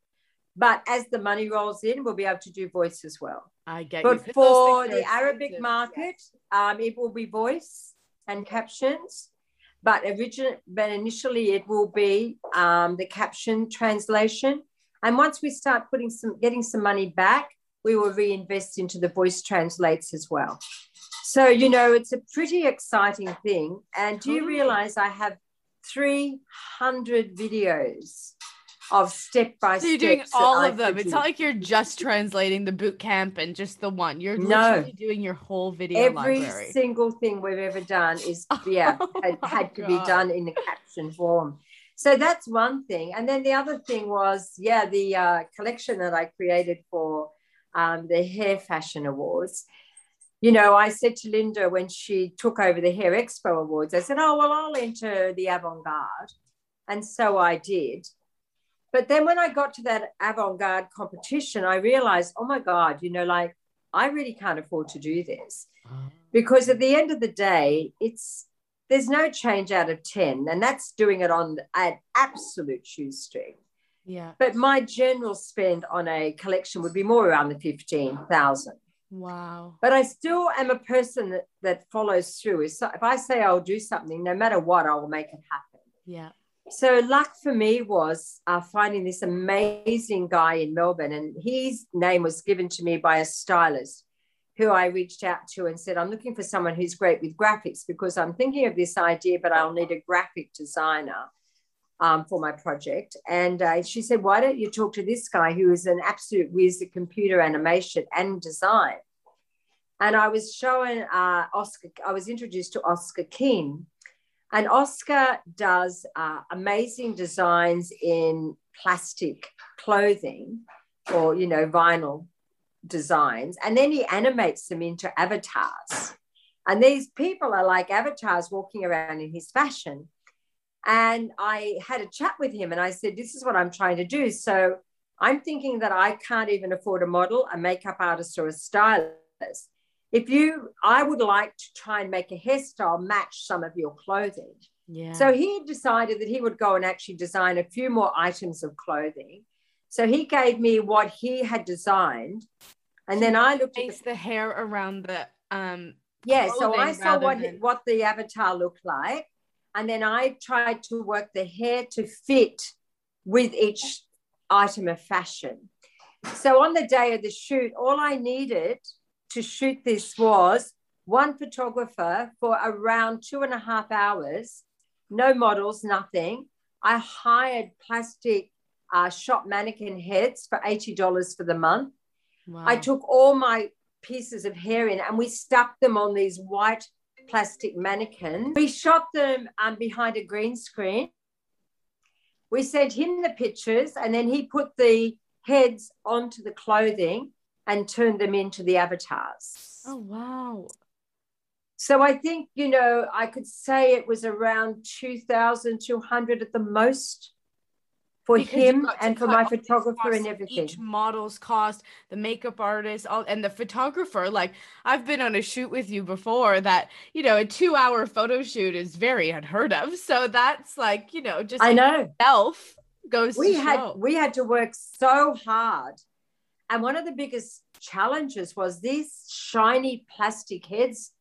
but as the money rolls in, we'll be able to do voice as well. I get you. But those for the Arabic market, um, it will be voice and captions. But original, but initially it will be um, the caption translation. And once we start putting some, getting some money back, we will reinvest into the voice translates as well. So you know, it's a pretty exciting thing. And do you realize I have 300 videos of step by step. So you're doing all of them. It's not like you're just translating the boot camp and just the one. You're No. literally doing your whole video every library. single thing we've ever done is yeah Oh had, had to be done in the caption form so that's one thing and then the other thing was yeah the uh, collection that i created for um, the hair fashion awards you know i said to linda when she took over the hair expo awards i said oh well i'll enter the avant-garde and so i did but then when i got to that avant-garde competition i realized oh my god you know like i really can't afford to do this ah. because at the end of the day it's there's no change out of 10 and that's doing it on an absolute shoestring Yeah. but my general spend on a collection would be more around the 15000 Wow. but i still am a person that, that follows through if i say i'll do something no matter what i will make it happen Yeah. So luck for me was uh, finding this amazing guy in Melbourne, and his name was given to me by a stylist who I reached out to and said, "I'm looking for someone who's great with graphics because I'm thinking of this idea, but I'll need a graphic designer." um, for my project. And uh, she said, Why don't you talk to this guy who is an absolute whiz at computer animation and design? And I was shown uh, Oscar, I was introduced to Oscar Keene. And Oscar does uh, amazing designs in plastic clothing or, you know, vinyl designs. And then he animates them into avatars. And these people are like avatars walking around in his fashion. And I had a chat with him and I said, This is what I'm trying to do. So I'm thinking that I can't even afford a model, a makeup artist, or a stylist. If you, I would like to try and make a hairstyle match some of your clothing. Yeah. So he decided that he would go and actually design a few more items of clothing. So he gave me what he had designed. And then I looked at the, the hair around the um yeah, so I saw what than- what the avatar looked like, and then I tried to work the hair to fit with each item of fashion. So on the day of the shoot, all I needed to shoot this was one photographer for around two and a half hours, no models, nothing. I hired plastic uh, shop mannequin heads for $80 for the month. wow. I took all my pieces of hair in and we stuck them on these white plastic mannequins. We shot them um, behind a green screen. We sent him the pictures and then he put the heads onto the clothing and turned them into the avatars. Oh wow. So I think, you know, I could say it was around 2,200 at the most for Because him and for my photographer and everything. Each model's cost, the makeup artist, all and the photographer. Like I've been on a shoot with you before that, you know, a two hour photo shoot is very unheard of. So that's like, you know, just I know. itself goes we had show. we had to work so hard and one of the biggest challenges was these shiny plastic heads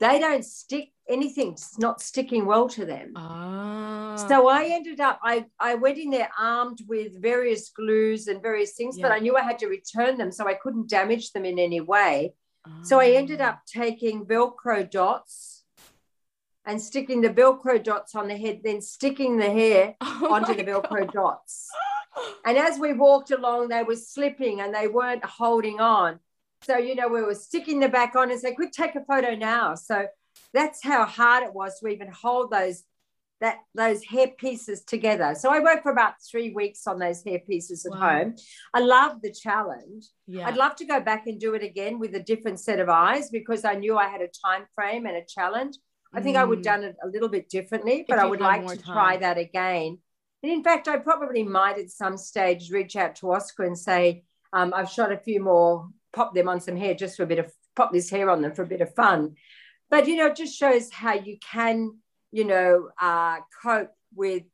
they don't stick anything it's not sticking well to them Ah. so i ended up i i went in there armed with various glues and various things but i knew i had to return them so i couldn't damage them in any way so i ended Ah. up taking velcro dots and sticking the velcro dots on the head then sticking the hair Oh onto the velcro God. dots and as we walked along, they were slipping and they weren't holding on. So, you know, we were sticking the back on and say, quick, take a photo now. So that's how hard it was to even hold those that those hair pieces together. So I worked for about three weeks on those hair pieces at Wow. home. I love the challenge. Yeah. I'd love to go back and do it again with a different set of eyes because I knew I had a time frame and a challenge. I think I would Mm. have done it a little bit differently, but If I would like to try that again. And in fact, I probably might at some stage reach out to Oscar and say, um, I've shot a few more, pop them on some hair just for a bit of, pop this hair on them for a bit of fun. But, you know, it just shows how you can, you know, uh, cope with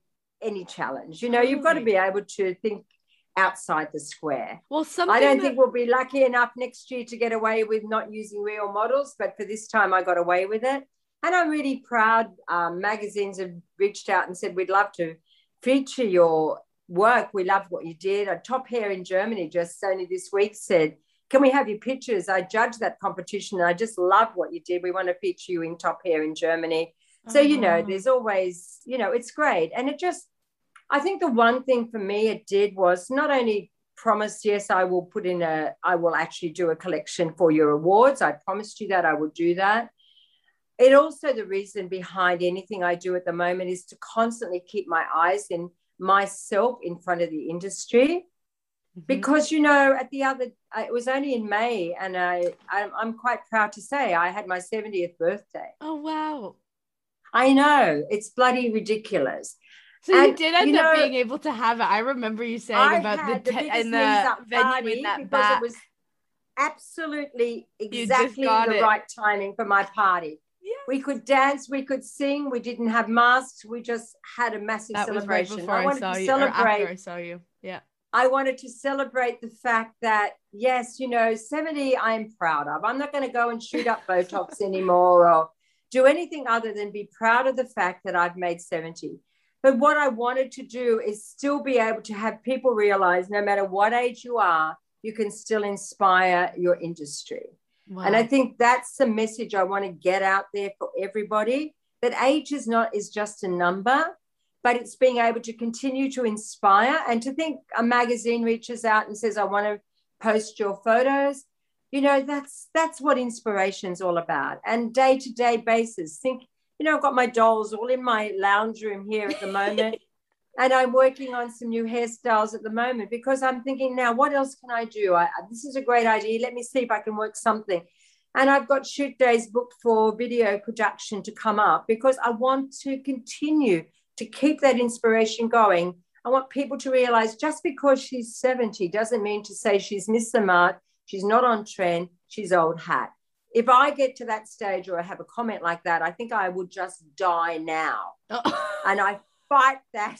any challenge. You know, you've got to be able to think outside the square. well, something I don't that- think we'll be lucky enough next year to get away with not using real models, but for this time I got away with it. And I'm really proud. Um, magazines have reached out and said, We'd love to feature your work. We love what you did. A top hair in Germany just only this week said, Can we have your pictures? I judged that competition and I just love what you did. We want to feature you in top hair in Germany. So, you know, Oh. there's always, you know, it's great. And it just, I think the one thing for me it did was not only promise, yes, I will put in a, I will actually do a collection for your awards. I promised you that I would do that. It also, the reason behind anything I do at the moment is to constantly keep my eyes in myself in front of the industry Mhm. because you know at the other it was only in may and i i'm, I'm quite proud to say i had my 70th birthday Oh wow. i know it's bloody ridiculous So you And, did end you up being able to have it. I remember you saying I about the, the and the venue in that because back. it was absolutely exactly the it. right timing for my party. We could dance, we could sing, we didn't have masks, we just had a massive that was right celebration. before I I, wanted saw to you. After celebrate I saw you. Yeah. I wanted to celebrate the fact that, yes, you know, 70 I'm proud of. I'm not going to go and shoot up Botox anymore or do anything other than be proud of the fact that I've made 70. But what I wanted to do is still be able to have people realize no matter what age you are, you can still inspire your industry. Wow. And I think that's the message I want to get out there for everybody that age is not is just a number but it's being able to continue to inspire and to think a magazine reaches out and says, I want to post your photos. You know, that's that's what inspiration is all about. And day-to-day basis, think, you know, I've got my dolls all in my lounge room here at the moment. And I'm working on some new hairstyles at the moment because I'm thinking now, what else can I do? I, this is a great idea. Let me see if I can work something. And I've got shoot days booked for video production to come up because I want to continue to keep that inspiration going. I want people to realize just because she's 70 doesn't mean to say she's missed the mark, she's not on trend, she's old hat. If I get to that stage or I have a comment like that, I think I would just die now. And I fight that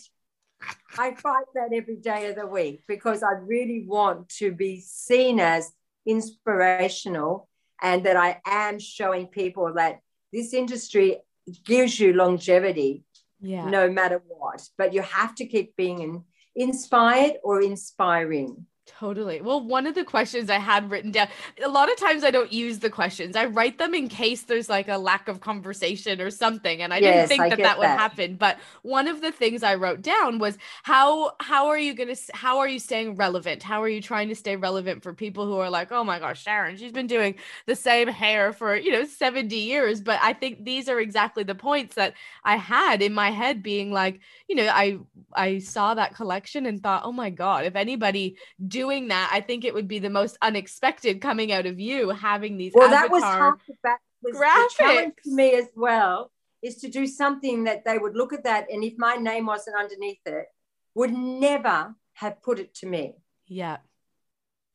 I fight that every day of the week because I really want to be seen as inspirational and that I am showing people that this industry gives you longevity yeah. no matter what. But you have to keep being inspired or inspiring. Totally. Well, one of the questions I had written down, a lot of times I don't use the questions. I write them in case there's like a lack of conversation or something. And I yes, didn't think I that that would happen. But one of the things I wrote down was how how are you going to how are you staying relevant? How are you trying to stay relevant for people who are like, "Oh my gosh, Sharon, she's been doing the same hair for, you know, 70 years." But I think these are exactly the points that I had in my head being like, you know, I I saw that collection and thought, "Oh my god, if anybody doing that, I think it would be the most unexpected coming out of you having these. Well, that was half the was graphics to me as well. Is to do something that they would look at that, and if my name wasn't underneath it, would never have put it to me. Yeah.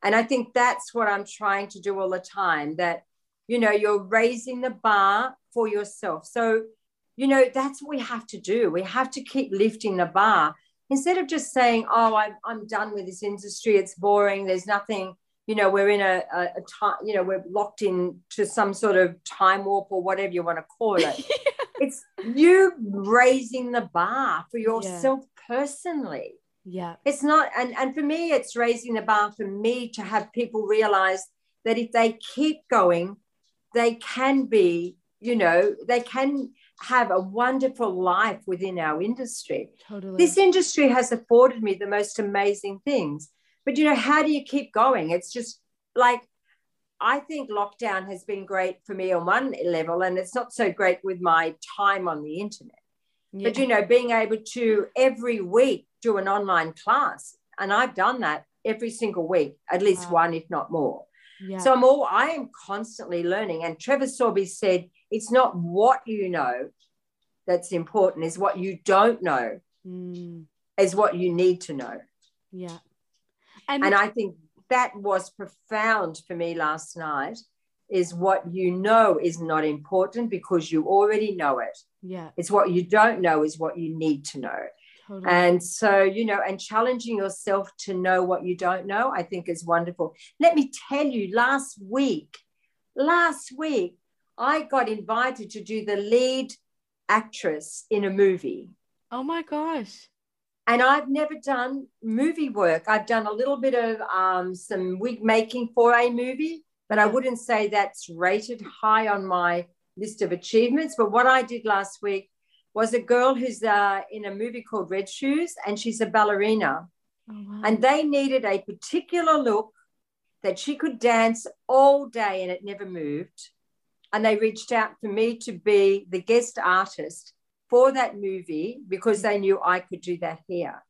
And I think that's what I'm trying to do all the time. That you know, you're raising the bar for yourself. So, you know, that's what we have to do. We have to keep lifting the bar instead of just saying, oh, I'm, I'm done with this industry, it's boring, there's nothing, you know, we're in a, a, a time, you know, we're locked in to some sort of time warp or whatever you want to call it. it's you raising the bar for yourself yeah. personally. Yeah. It's not, and, and for me, it's raising the bar for me to have people realize that if they keep going, they can be, you know, they can have a wonderful life within our industry. Totally. This industry has afforded me the most amazing things. But you know, how do you keep going? It's just like I think lockdown has been great for me on one level, and it's not so great with my time on the internet. Yeah. But you know, being able to every week do an online class, and I've done that every single week, at least wow. one, if not more. Yeah. So I'm all I am constantly learning. And Trevor Sorbie said, it's not what you know that's important, is what you don't know mm. is what you need to know. Yeah. And, and I think that was profound for me last night is what you know is not important because you already know it. Yeah. It's what you don't know is what you need to know. Totally. And so, you know, and challenging yourself to know what you don't know, I think is wonderful. Let me tell you, last week, last week, I got invited to do the lead actress in a movie. Oh my gosh. And I've never done movie work. I've done a little bit of um, some wig making for a movie, but I wouldn't say that's rated high on my list of achievements. But what I did last week was a girl who's uh, in a movie called Red Shoes, and she's a ballerina. Oh, wow. And they needed a particular look that she could dance all day and it never moved and they reached out for me to be the guest artist for that movie because they knew I could do that here.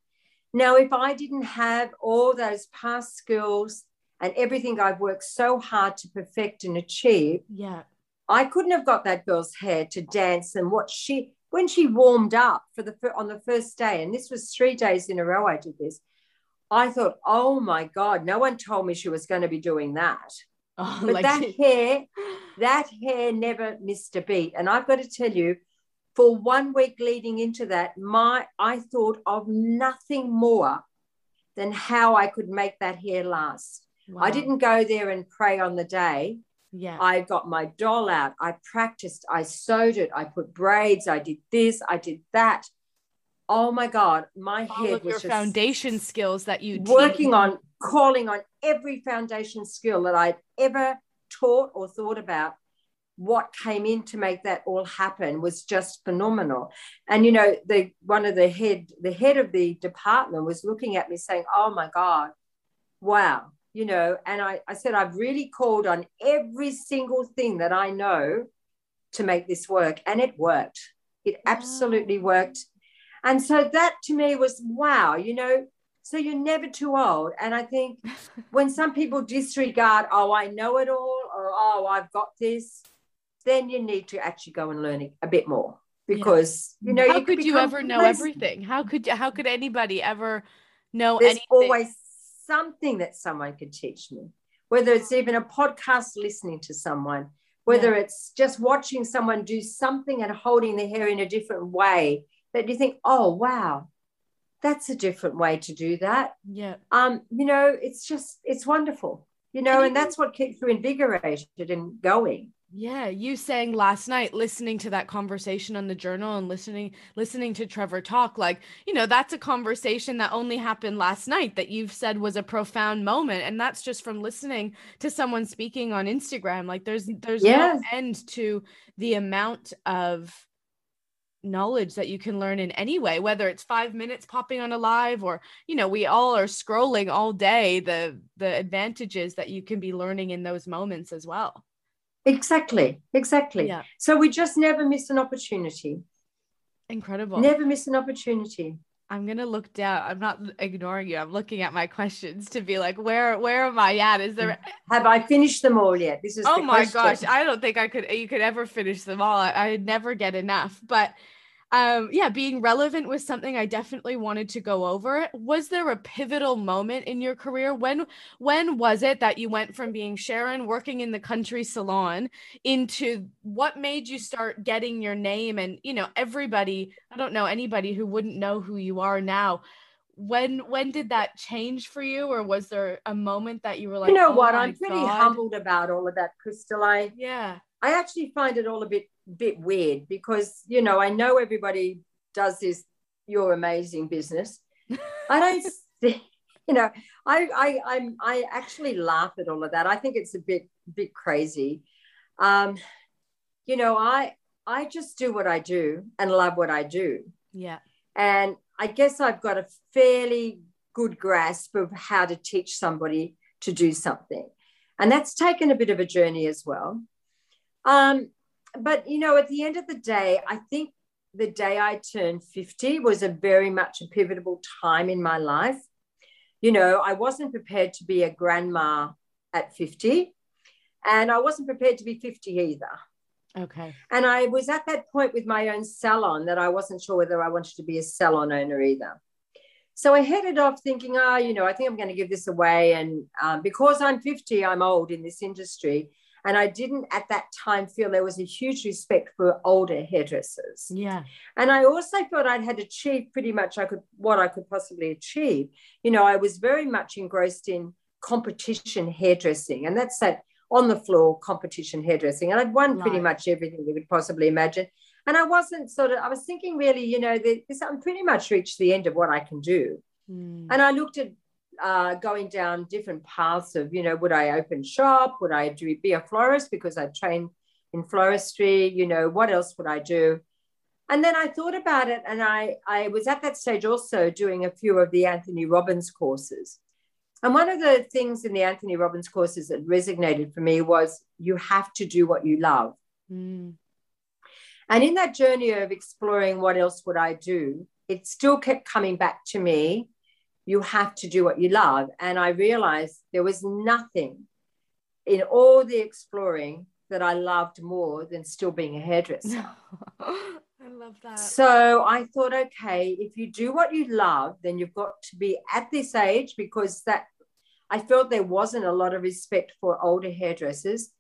Now, if I didn't have all those past skills and everything I've worked so hard to perfect and achieve, yeah, I couldn't have got that girl's hair to dance and what she when she warmed up for the on the first day, and this was three days in a row I did this. I thought, oh my God, no one told me she was going to be doing that. Oh, but like that hair, that hair never missed a beat. And I've got to tell you, for one week leading into that, my I thought of nothing more than how I could make that hair last. Wow. I didn't go there and pray on the day. Yeah. I got my doll out. I practiced. I sewed it. I put braids. I did this. I did that. Oh my God, my All head was your foundation skills that you working on calling on every foundation skill that I'd ever taught or thought about what came in to make that all happen was just phenomenal. And you know, the one of the head, the head of the department was looking at me saying, Oh my God, wow, you know, and I, I said, I've really called on every single thing that I know to make this work. And it worked. It absolutely worked. And so that to me was wow, you know, so you're never too old. And I think when some people disregard, oh, I know it all, or oh, I've got this, then you need to actually go and learn a bit more because yeah. you know how you could you ever know everything how could you how could anybody ever know anything? there's anything? always something that someone could teach me whether it's even a podcast listening to someone whether yeah. it's just watching someone do something and holding their hair in a different way that you think oh wow that's a different way to do that yeah um you know it's just it's wonderful you know and, and that's what keeps you invigorated and going yeah, you saying last night listening to that conversation on the journal and listening listening to Trevor talk like, you know, that's a conversation that only happened last night that you've said was a profound moment and that's just from listening to someone speaking on Instagram. Like there's there's yeah. no end to the amount of knowledge that you can learn in any way whether it's 5 minutes popping on a live or you know we all are scrolling all day the the advantages that you can be learning in those moments as well Exactly, exactly. Yeah. So we just never miss an opportunity. Incredible. Never miss an opportunity. I'm gonna look down. I'm not ignoring you. I'm looking at my questions to be like, where where am I at? Is there have I finished them all yet? This is oh my question. gosh. I don't think I could you could ever finish them all. I, I'd never get enough. But um yeah being relevant was something i definitely wanted to go over. Was there a pivotal moment in your career? When when was it that you went from being sharon working in the country salon into what made you start getting your name? And you know everybody i don't know anybody who wouldn't know who you are now. When when did that change for you? Or was there a moment that you were like you know oh what? I'm pretty God. humbled about all of that crystal. I yeah. I actually find it all a bit bit weird because you know I know everybody does this your amazing business. I don't see, you know I I I'm I actually laugh at all of that. I think it's a bit bit crazy. Um, you know I I just do what I do and love what I do. Yeah. And I guess I've got a fairly good grasp of how to teach somebody to do something. And that's taken a bit of a journey as well. Um, but you know, at the end of the day, I think the day I turned 50 was a very much a pivotal time in my life. You know, I wasn't prepared to be a grandma at 50, and I wasn't prepared to be 50 either. Okay. And I was at that point with my own salon that I wasn't sure whether I wanted to be a salon owner either. So I headed off thinking, ah, oh, you know, I think I'm going to give this away. And um, because I'm 50, I'm old in this industry. And I didn't at that time feel there was a huge respect for older hairdressers. Yeah. And I also thought I'd had achieved pretty much I could what I could possibly achieve. You know, I was very much engrossed in competition hairdressing, and that's that on the floor competition hairdressing. And I'd won right. pretty much everything you could possibly imagine. And I wasn't sort of, I was thinking really, you know, this, I'm pretty much reached the end of what I can do. Mm. And I looked at uh, going down different paths of, you know, would I open shop? Would I do be a florist because I trained in floristry? You know, what else would I do? And then I thought about it, and I I was at that stage also doing a few of the Anthony Robbins courses. And one of the things in the Anthony Robbins courses that resonated for me was you have to do what you love. Mm. And in that journey of exploring what else would I do, it still kept coming back to me you have to do what you love. And I realized there was nothing in all the exploring that I loved more than still being a hairdresser. I love that. So I thought, okay, if you do what you love, then you've got to be at this age because that I felt there wasn't a lot of respect for older hairdressers.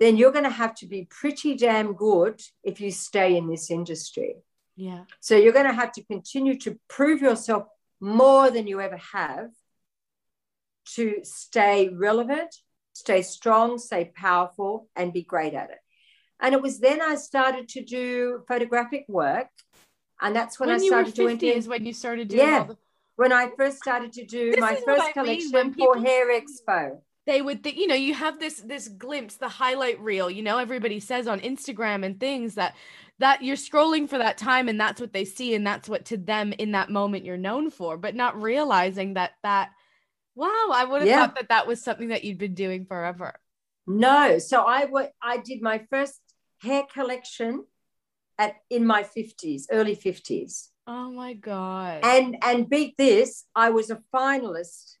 Then you're going to have to be pretty damn good if you stay in this industry. Yeah. So you're going to have to continue to prove yourself more than you ever have to stay relevant, stay strong, stay powerful, and be great at it. And it was then I started to do photographic work. And that's when, when I started doing is when you started doing yeah. The- when I first started to do this my first collection when for Hair Expo. they would think, you know, you have this this glimpse, the highlight reel, you know, everybody says on Instagram and things that that you're scrolling for that time and that's what they see and that's what to them in that moment you're known for, but not realizing that that wow, I would have yeah. thought that that was something that you'd been doing forever. No, so I w- I did my first hair collection at in my 50s, early 50s. Oh my god. And and beat this, I was a finalist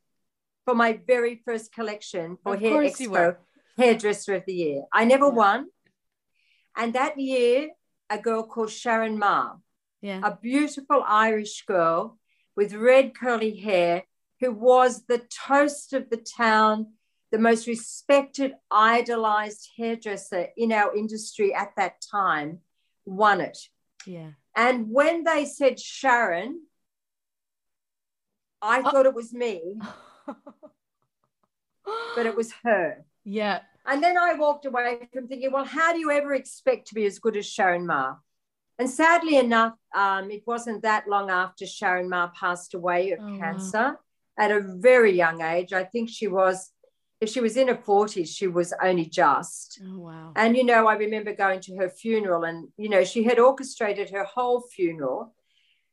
for my very first collection for of Hair Expo Hairdresser of the Year. I never won. And that year, a girl called Sharon Ma, yeah. a beautiful Irish girl with red curly hair, who was the toast of the town, the most respected, idolized hairdresser in our industry at that time, won it. Yeah. And when they said Sharon, I oh. thought it was me. but it was her. Yeah. And then I walked away from thinking, well, how do you ever expect to be as good as Sharon Ma? And sadly enough, um, it wasn't that long after Sharon Ma passed away of oh, cancer wow. at a very young age. I think she was, if she was in her 40s, she was only just. Oh, wow. And, you know, I remember going to her funeral and, you know, she had orchestrated her whole funeral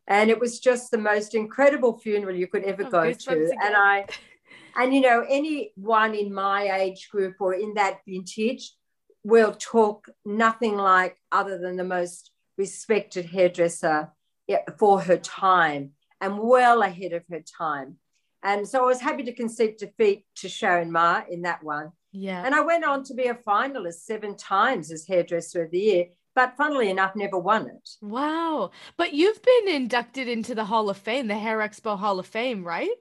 and it was just the most incredible funeral you could ever oh, go to and i and you know anyone in my age group or in that vintage will talk nothing like other than the most respected hairdresser for her time and well ahead of her time and so i was happy to concede defeat to sharon ma in that one yeah and i went on to be a finalist seven times as hairdresser of the year but funnily enough, never won it. Wow. But you've been inducted into the Hall of Fame, the Hair Expo Hall of Fame, right?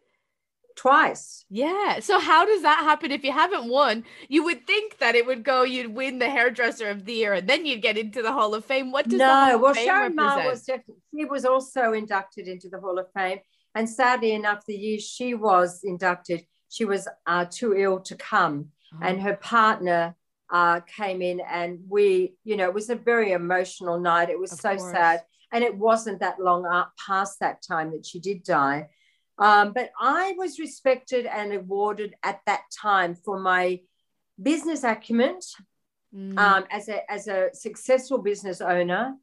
Twice. Yeah. So how does that happen if you haven't won? You would think that it would go, you'd win the hairdresser of the year and then you'd get into the Hall of Fame. What does no, well, Sharon Ma was definitely, she was also inducted into the Hall of Fame. And sadly enough, the year she was inducted, she was uh, too ill to come. Oh. And her partner uh, came in and we, you know, it was a very emotional night. It was of so course. sad. And it wasn't that long up past that time that she did die. Um, but I was respected and awarded at that time for my business acumen mm. um, as, a, as a successful business owner.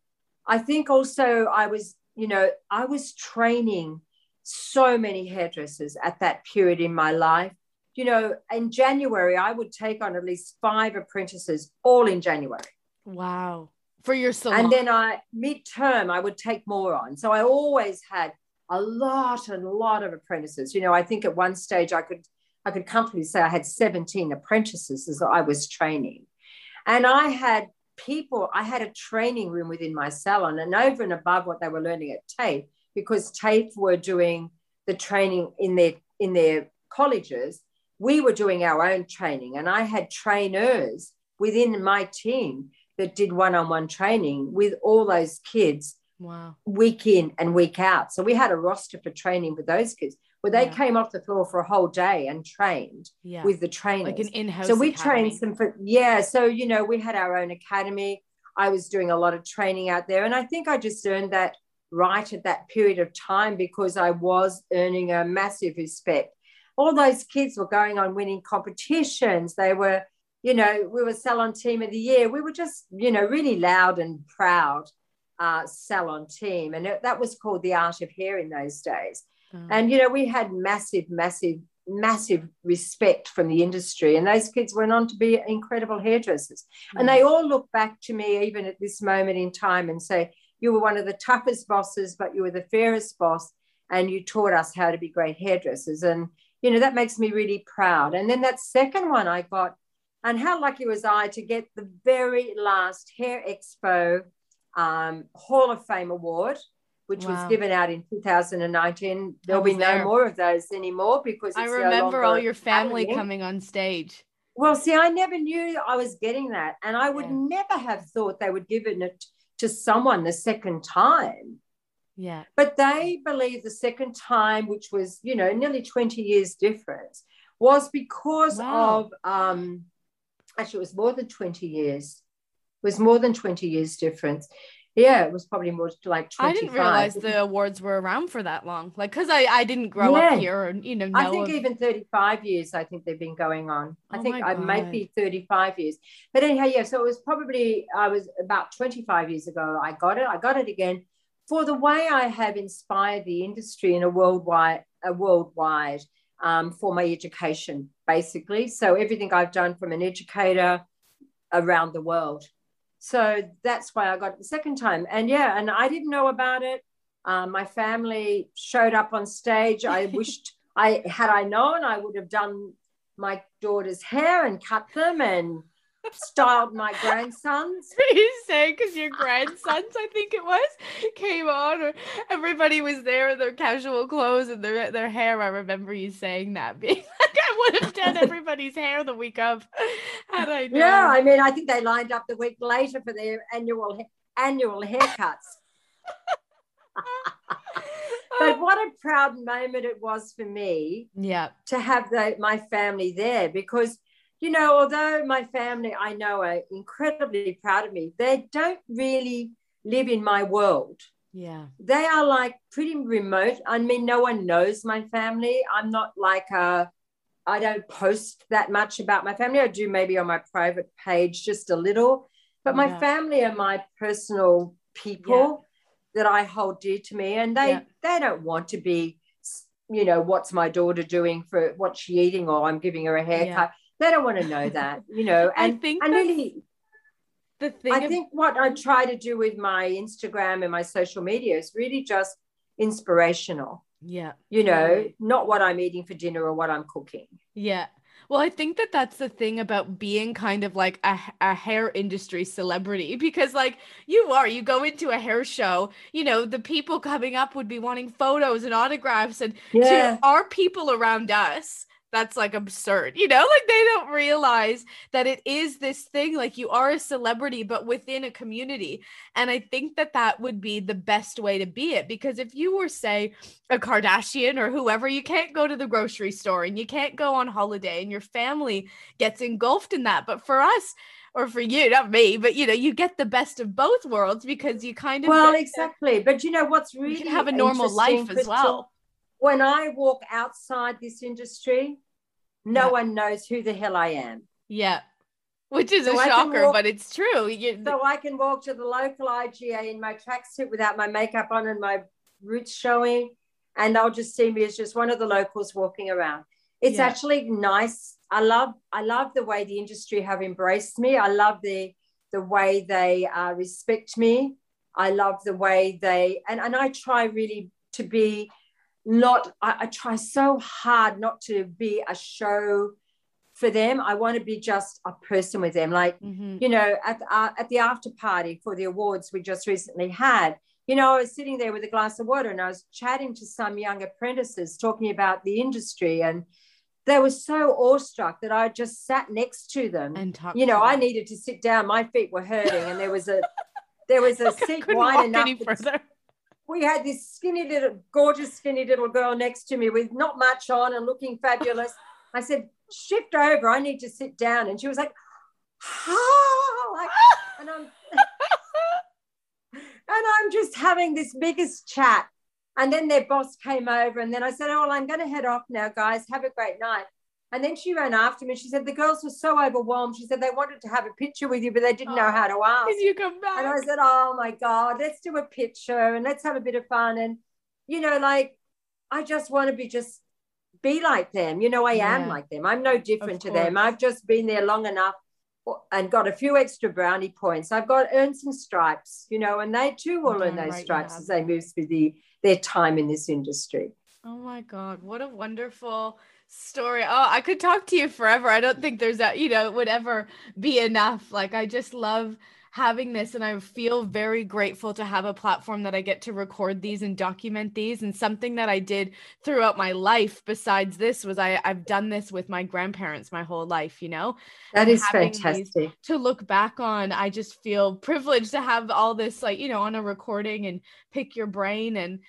I think also I was, you know, I was training so many hairdressers at that period in my life you know, in January, I would take on at least five apprentices all in January. Wow. For your salon. And then I, midterm, I would take more on. So I always had a lot and a lot of apprentices. You know, I think at one stage I could, I could comfortably say I had 17 apprentices as I was training. And I had people, I had a training room within my salon and over and above what they were learning at TAFE, because TAFE were doing the training in their in their colleges we were doing our own training, and I had trainers within my team that did one on one training with all those kids wow. week in and week out. So we had a roster for training with those kids where they yeah. came off the floor for a whole day and trained yeah. with the trainers. Like an in house. So we academy. trained them for, yeah. So, you know, we had our own academy. I was doing a lot of training out there. And I think I just earned that right at that period of time because I was earning a massive respect all those kids were going on winning competitions. They were, you know, we were salon team of the year. We were just, you know, really loud and proud uh, salon team. And it, that was called the art of hair in those days. Mm. And, you know, we had massive, massive, massive respect from the industry. And those kids went on to be incredible hairdressers. Mm. And they all look back to me, even at this moment in time, and say, you were one of the toughest bosses, but you were the fairest boss. And you taught us how to be great hairdressers. And you know, that makes me really proud. And then that second one I got, and how lucky was I to get the very last Hair Expo um, Hall of Fame award, which wow. was given out in 2019. There'll be no there. more of those anymore because I remember no all your family happening. coming on stage. Well, see, I never knew I was getting that, and I would yeah. never have thought they would give it to someone the second time. Yeah. But they believe the second time, which was, you know, nearly 20 years difference, was because wow. of um actually it was more than 20 years. Was more than 20 years difference. yeah, it was probably more like 25. I didn't realize the awards were around for that long. Like, because I, I didn't grow Yeah. up here or, you know, know I think of- even 35 years, I think they've been going on. I Oh think I might be 35 years. But anyhow, yeah, so it was probably, I was about 25 years ago. I got it. I got it again for the way I have inspired the industry in a worldwide, a worldwide um, for my education, basically. So everything I've done from an educator around the world. So that's why I got it the second time. And yeah, and I didn't know about it. Um, my family showed up on stage. I wished I had I known, I would have done my daughter's hair and cut them and styled my grandsons. you say because your grandsons, I think it was, came on, or everybody was there in their casual clothes and their their hair. I remember you saying that, being I would have done everybody's hair the week of had I known. Yeah, I mean, I think they lined up the week later for their annual annual haircuts. But what a proud moment it was for me yeah, to have the, my family there because, you know, although my family I know are incredibly proud of me, they don't really live in my world. yeah, They are like pretty remote. I mean, no one knows my family. I'm not like a, I don't post that much about my family. I do maybe on my private page just a little, but my Yeah. family are my personal people that I hold dear to me, and they Yeah. they don't want to be, you know, what's my daughter doing for what's she eating, or I'm giving her a haircut. They don't want to know that, you know. I And think and really, the thing. I ab- think what I try to do with my Instagram and my social media is really just inspirational. Yeah, You know, not what I'm eating for dinner or what I'm cooking. Yeah. Well, I think that that's the thing about being kind of like a, a hair industry celebrity because, like, you are, you go into a hair show, you know, the people coming up would be wanting photos and autographs. And Yeah. to our people around us, that's like absurd, you know, like they don't realize that it is this thing, like you are a celebrity, but within a community. And I think that that would be the best way to be it because if you were, say, a Kardashian or whoever, you can't go to the grocery store and you can't go on holiday and your family gets engulfed in that. But for us, or for you, not me, but you know, you get the best of both worlds because you kind of Well, exactly. But you know what's really you can have a normal life as well. When I walk outside this industry, no Yeah. one knows who the hell I am. Yeah. Which is So a shocker, walk- but it's true. You, So I can walk to the local IGA in my tracksuit without my makeup on and my roots showing, and they'll just see me as just one of the locals walking around. It's Yeah. actually nice. I love I love the way the industry have embraced me. I love the the way they uh, respect me. I love the way they and and I try really to be not. I, I try so hard not to be a show for them. I want to be just a person with them. Like Mhm. you know, at the, uh, at the after party for the awards we just recently had, you know, I was sitting there with a glass of water and I was chatting to some young apprentices talking about the industry, and they were so awestruck that I just sat next to them. and you know, I needed to sit down; my feet were hurting, and there was a there was a seat wide enough. any further. We had this skinny little, gorgeous, skinny little girl next to me with not much on and looking fabulous. I said, shift over. I need to sit down. And she was like, ah, like, and I'm, and I'm just having this biggest chat. And then their boss came over, and then I said, "Oh, well, I'm going to head off now, guys. Have a great night." And then she ran after me. She said the girls were so overwhelmed. She said they wanted to have a picture with you, but they didn't know Oh. how to ask. Did you come back? And I said, Oh my God, let's do a picture and let's have a bit of fun. And, you know, like, I just want to be just be like them. You know, I am like them. I'm no different to them. I've just been there long enough and got a few extra brownie points. I've got earned some stripes, you know, and they too will earn those right stripes as they move through the, their time in this industry. Oh my God, what a wonderful story. Oh, I could talk to you forever. I don't think there's that, you know, it would ever be enough. Like, I just love having this, and I feel very grateful to have a platform that I get to record these and document these. And something that I did throughout my life, besides this, was I, I've done this with my grandparents my whole life, you know? That is fantastic. to look back on i just feel privileged to have all this like you know on a recording and pick your brain and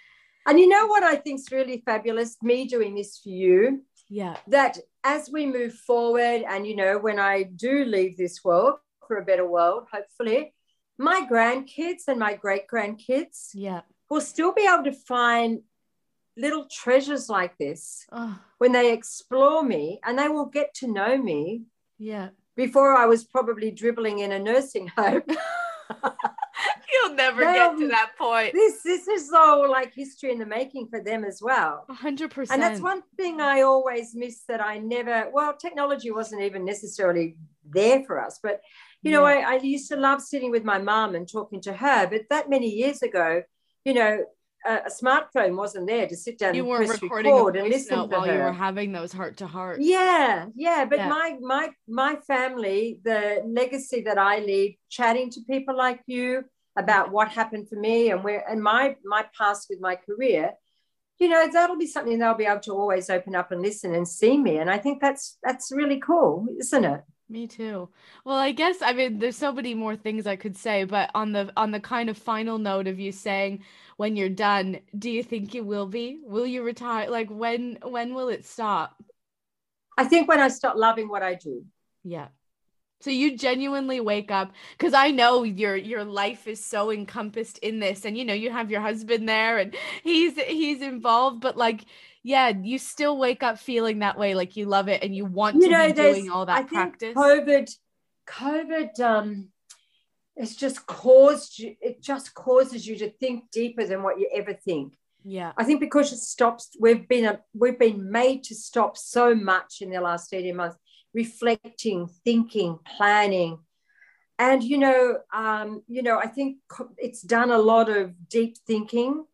And you know what I think is really fabulous? Me doing this for you. Yeah that as we move forward and you know when i do leave this world for a better world hopefully my grandkids and my great grandkids Yeah. will still be able to find little treasures like this Oh, when they explore me and they will get to know me yeah. before I was probably dribbling in a nursing home. You'll never They'll- get to that point. this this is all like history in the making for them as well. Hundred percent. And that's one thing I always miss that I never, well, technology wasn't even necessarily there for us. But, you know, Yeah. I, I used to love sitting with my mum and talking to her. But that many years ago, you know, a, a smartphone wasn't there to sit down you and weren't press a record and listen while you were having those heart to heart. Yeah, yeah. But Yeah. my my my family, the legacy that I leave, chatting to people like you about what happened for me and where and my my past with my career, you know, that'll be something they'll be able to always open up and listen and see me. And I think that's that's really cool, isn't it? Me too. Well, I guess I mean there's so many more things I could say, but on the on the kind of final note of you saying when you're done, do you think you will be? Will you retire? Like when when will it stop? I think when I start loving what I do. Yeah. So you genuinely wake up because I know your your life is so encompassed in this, and you know you have your husband there, and he's he's involved. But like, yeah, you still wake up feeling that way, like you love it and you want you to know, be doing all I that think practice. COVID, COVID, um, it's just caused you. It just causes you to think deeper than what you ever think. yeah, I think because it stops, we've been a, we've been made to stop so much in the last 18 months, reflecting, thinking, planning. And you know, um, you know, I think it's done a lot of deep thinking.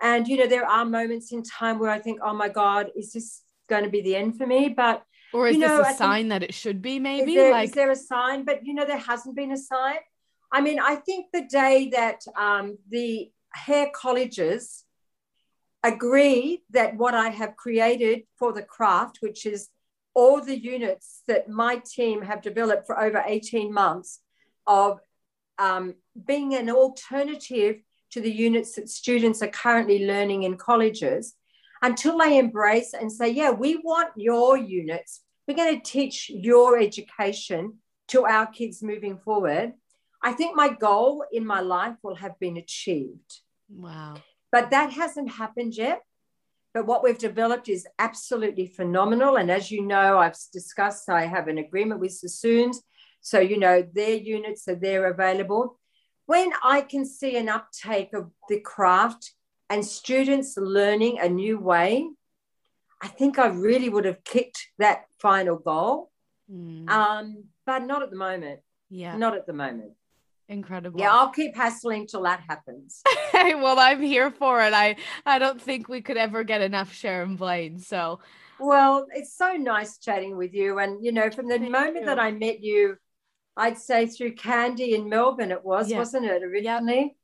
And you know, there are moments in time where I think, oh my God, is this going to be the end for me? But or is you know, this I a think- sign that it should be? Maybe is there, like is there a sign? But you know, there hasn't been a sign. I mean, I think the day that um, the hair colleges agree that what I have created for the craft, which is all the units that my team have developed for over 18 months of um, being an alternative to the units that students are currently learning in colleges, until they embrace and say, yeah, we want your units. We're going to teach your education to our kids moving forward. I think my goal in my life will have been achieved. wow, But that hasn't happened yet. But what we've developed is absolutely phenomenal. And as you know, I've discussed, I have an agreement with Sassoons. So, you know, their units are there available. When I can see an uptake of the craft and students learning a new way, I think I really would have kicked that final goal. Mm, Um, but not at the moment. yeah, Not at the moment. Incredible. Yeah, I'll keep hassling till that happens. well, I'm here for it. I I don't think we could ever get enough Sharon Blain. So Well, it's so nice chatting with you. And, you know, from the Thank moment you. that I met you, I'd say through Candy in Melbourne, it was, Yeah. wasn't it, originally?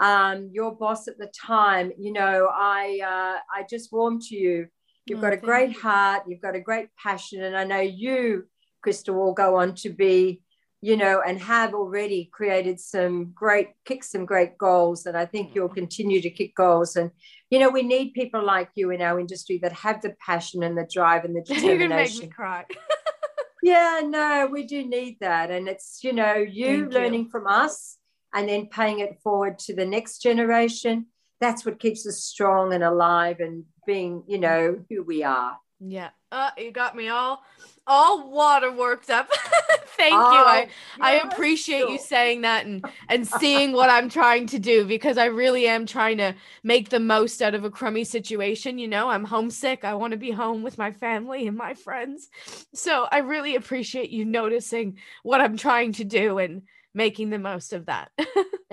Um, your boss at the time, you know, I uh, I just warmed to you. You've Oh, got a great you. heart, you've got a great passion, and I know you, Crystal, will go on to be, you know, and have already created some great, kick some great goals, and I think you'll continue to kick goals. And you know, we need people like you in our industry that have the passion and the drive and the determination. you're make me cry. Yeah, no, we do need that. And it's, you know, you Thank you. learning from us and then paying it forward to the next generation. That's what keeps us strong and alive and being, you know, who we are. Yeah. Uh, you got me all all water worked up. Thank you. Oh, I I yes, appreciate you saying that and and seeing what I'm trying to do because I really am trying to make the most out of a crummy situation, you know. I'm homesick. I want to be home with my family and my friends. So, I really appreciate you noticing what I'm trying to do and making the most of that.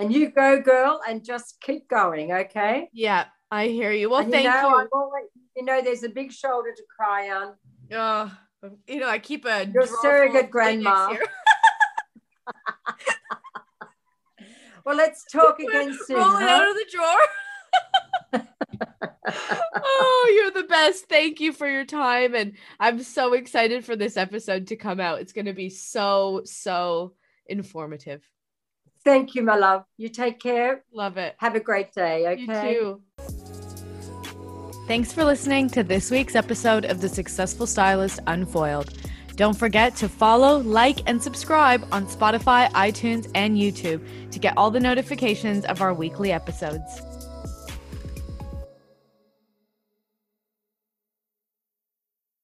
And you go, girl, and just keep going, okay? yeah, I hear you. Well, and thank you know, you. Always, you know, there's a big shoulder to cry on. Oh, you know, I keep a You're drawer surrogate grandma. Well, let's talk again soon. Roll it out of the drawer. oh, you're the best. Thank you for your time. And I'm so excited for this episode to come out. It's going to be so, so informative. Thank you, my love. You take care. Love it. Have a great day, okay? You too. Thanks for listening to this week's episode of The Successful Stylist Unfoiled. Don't forget to follow, like, and subscribe on Spotify, iTunes, and YouTube to get all the notifications of our weekly episodes.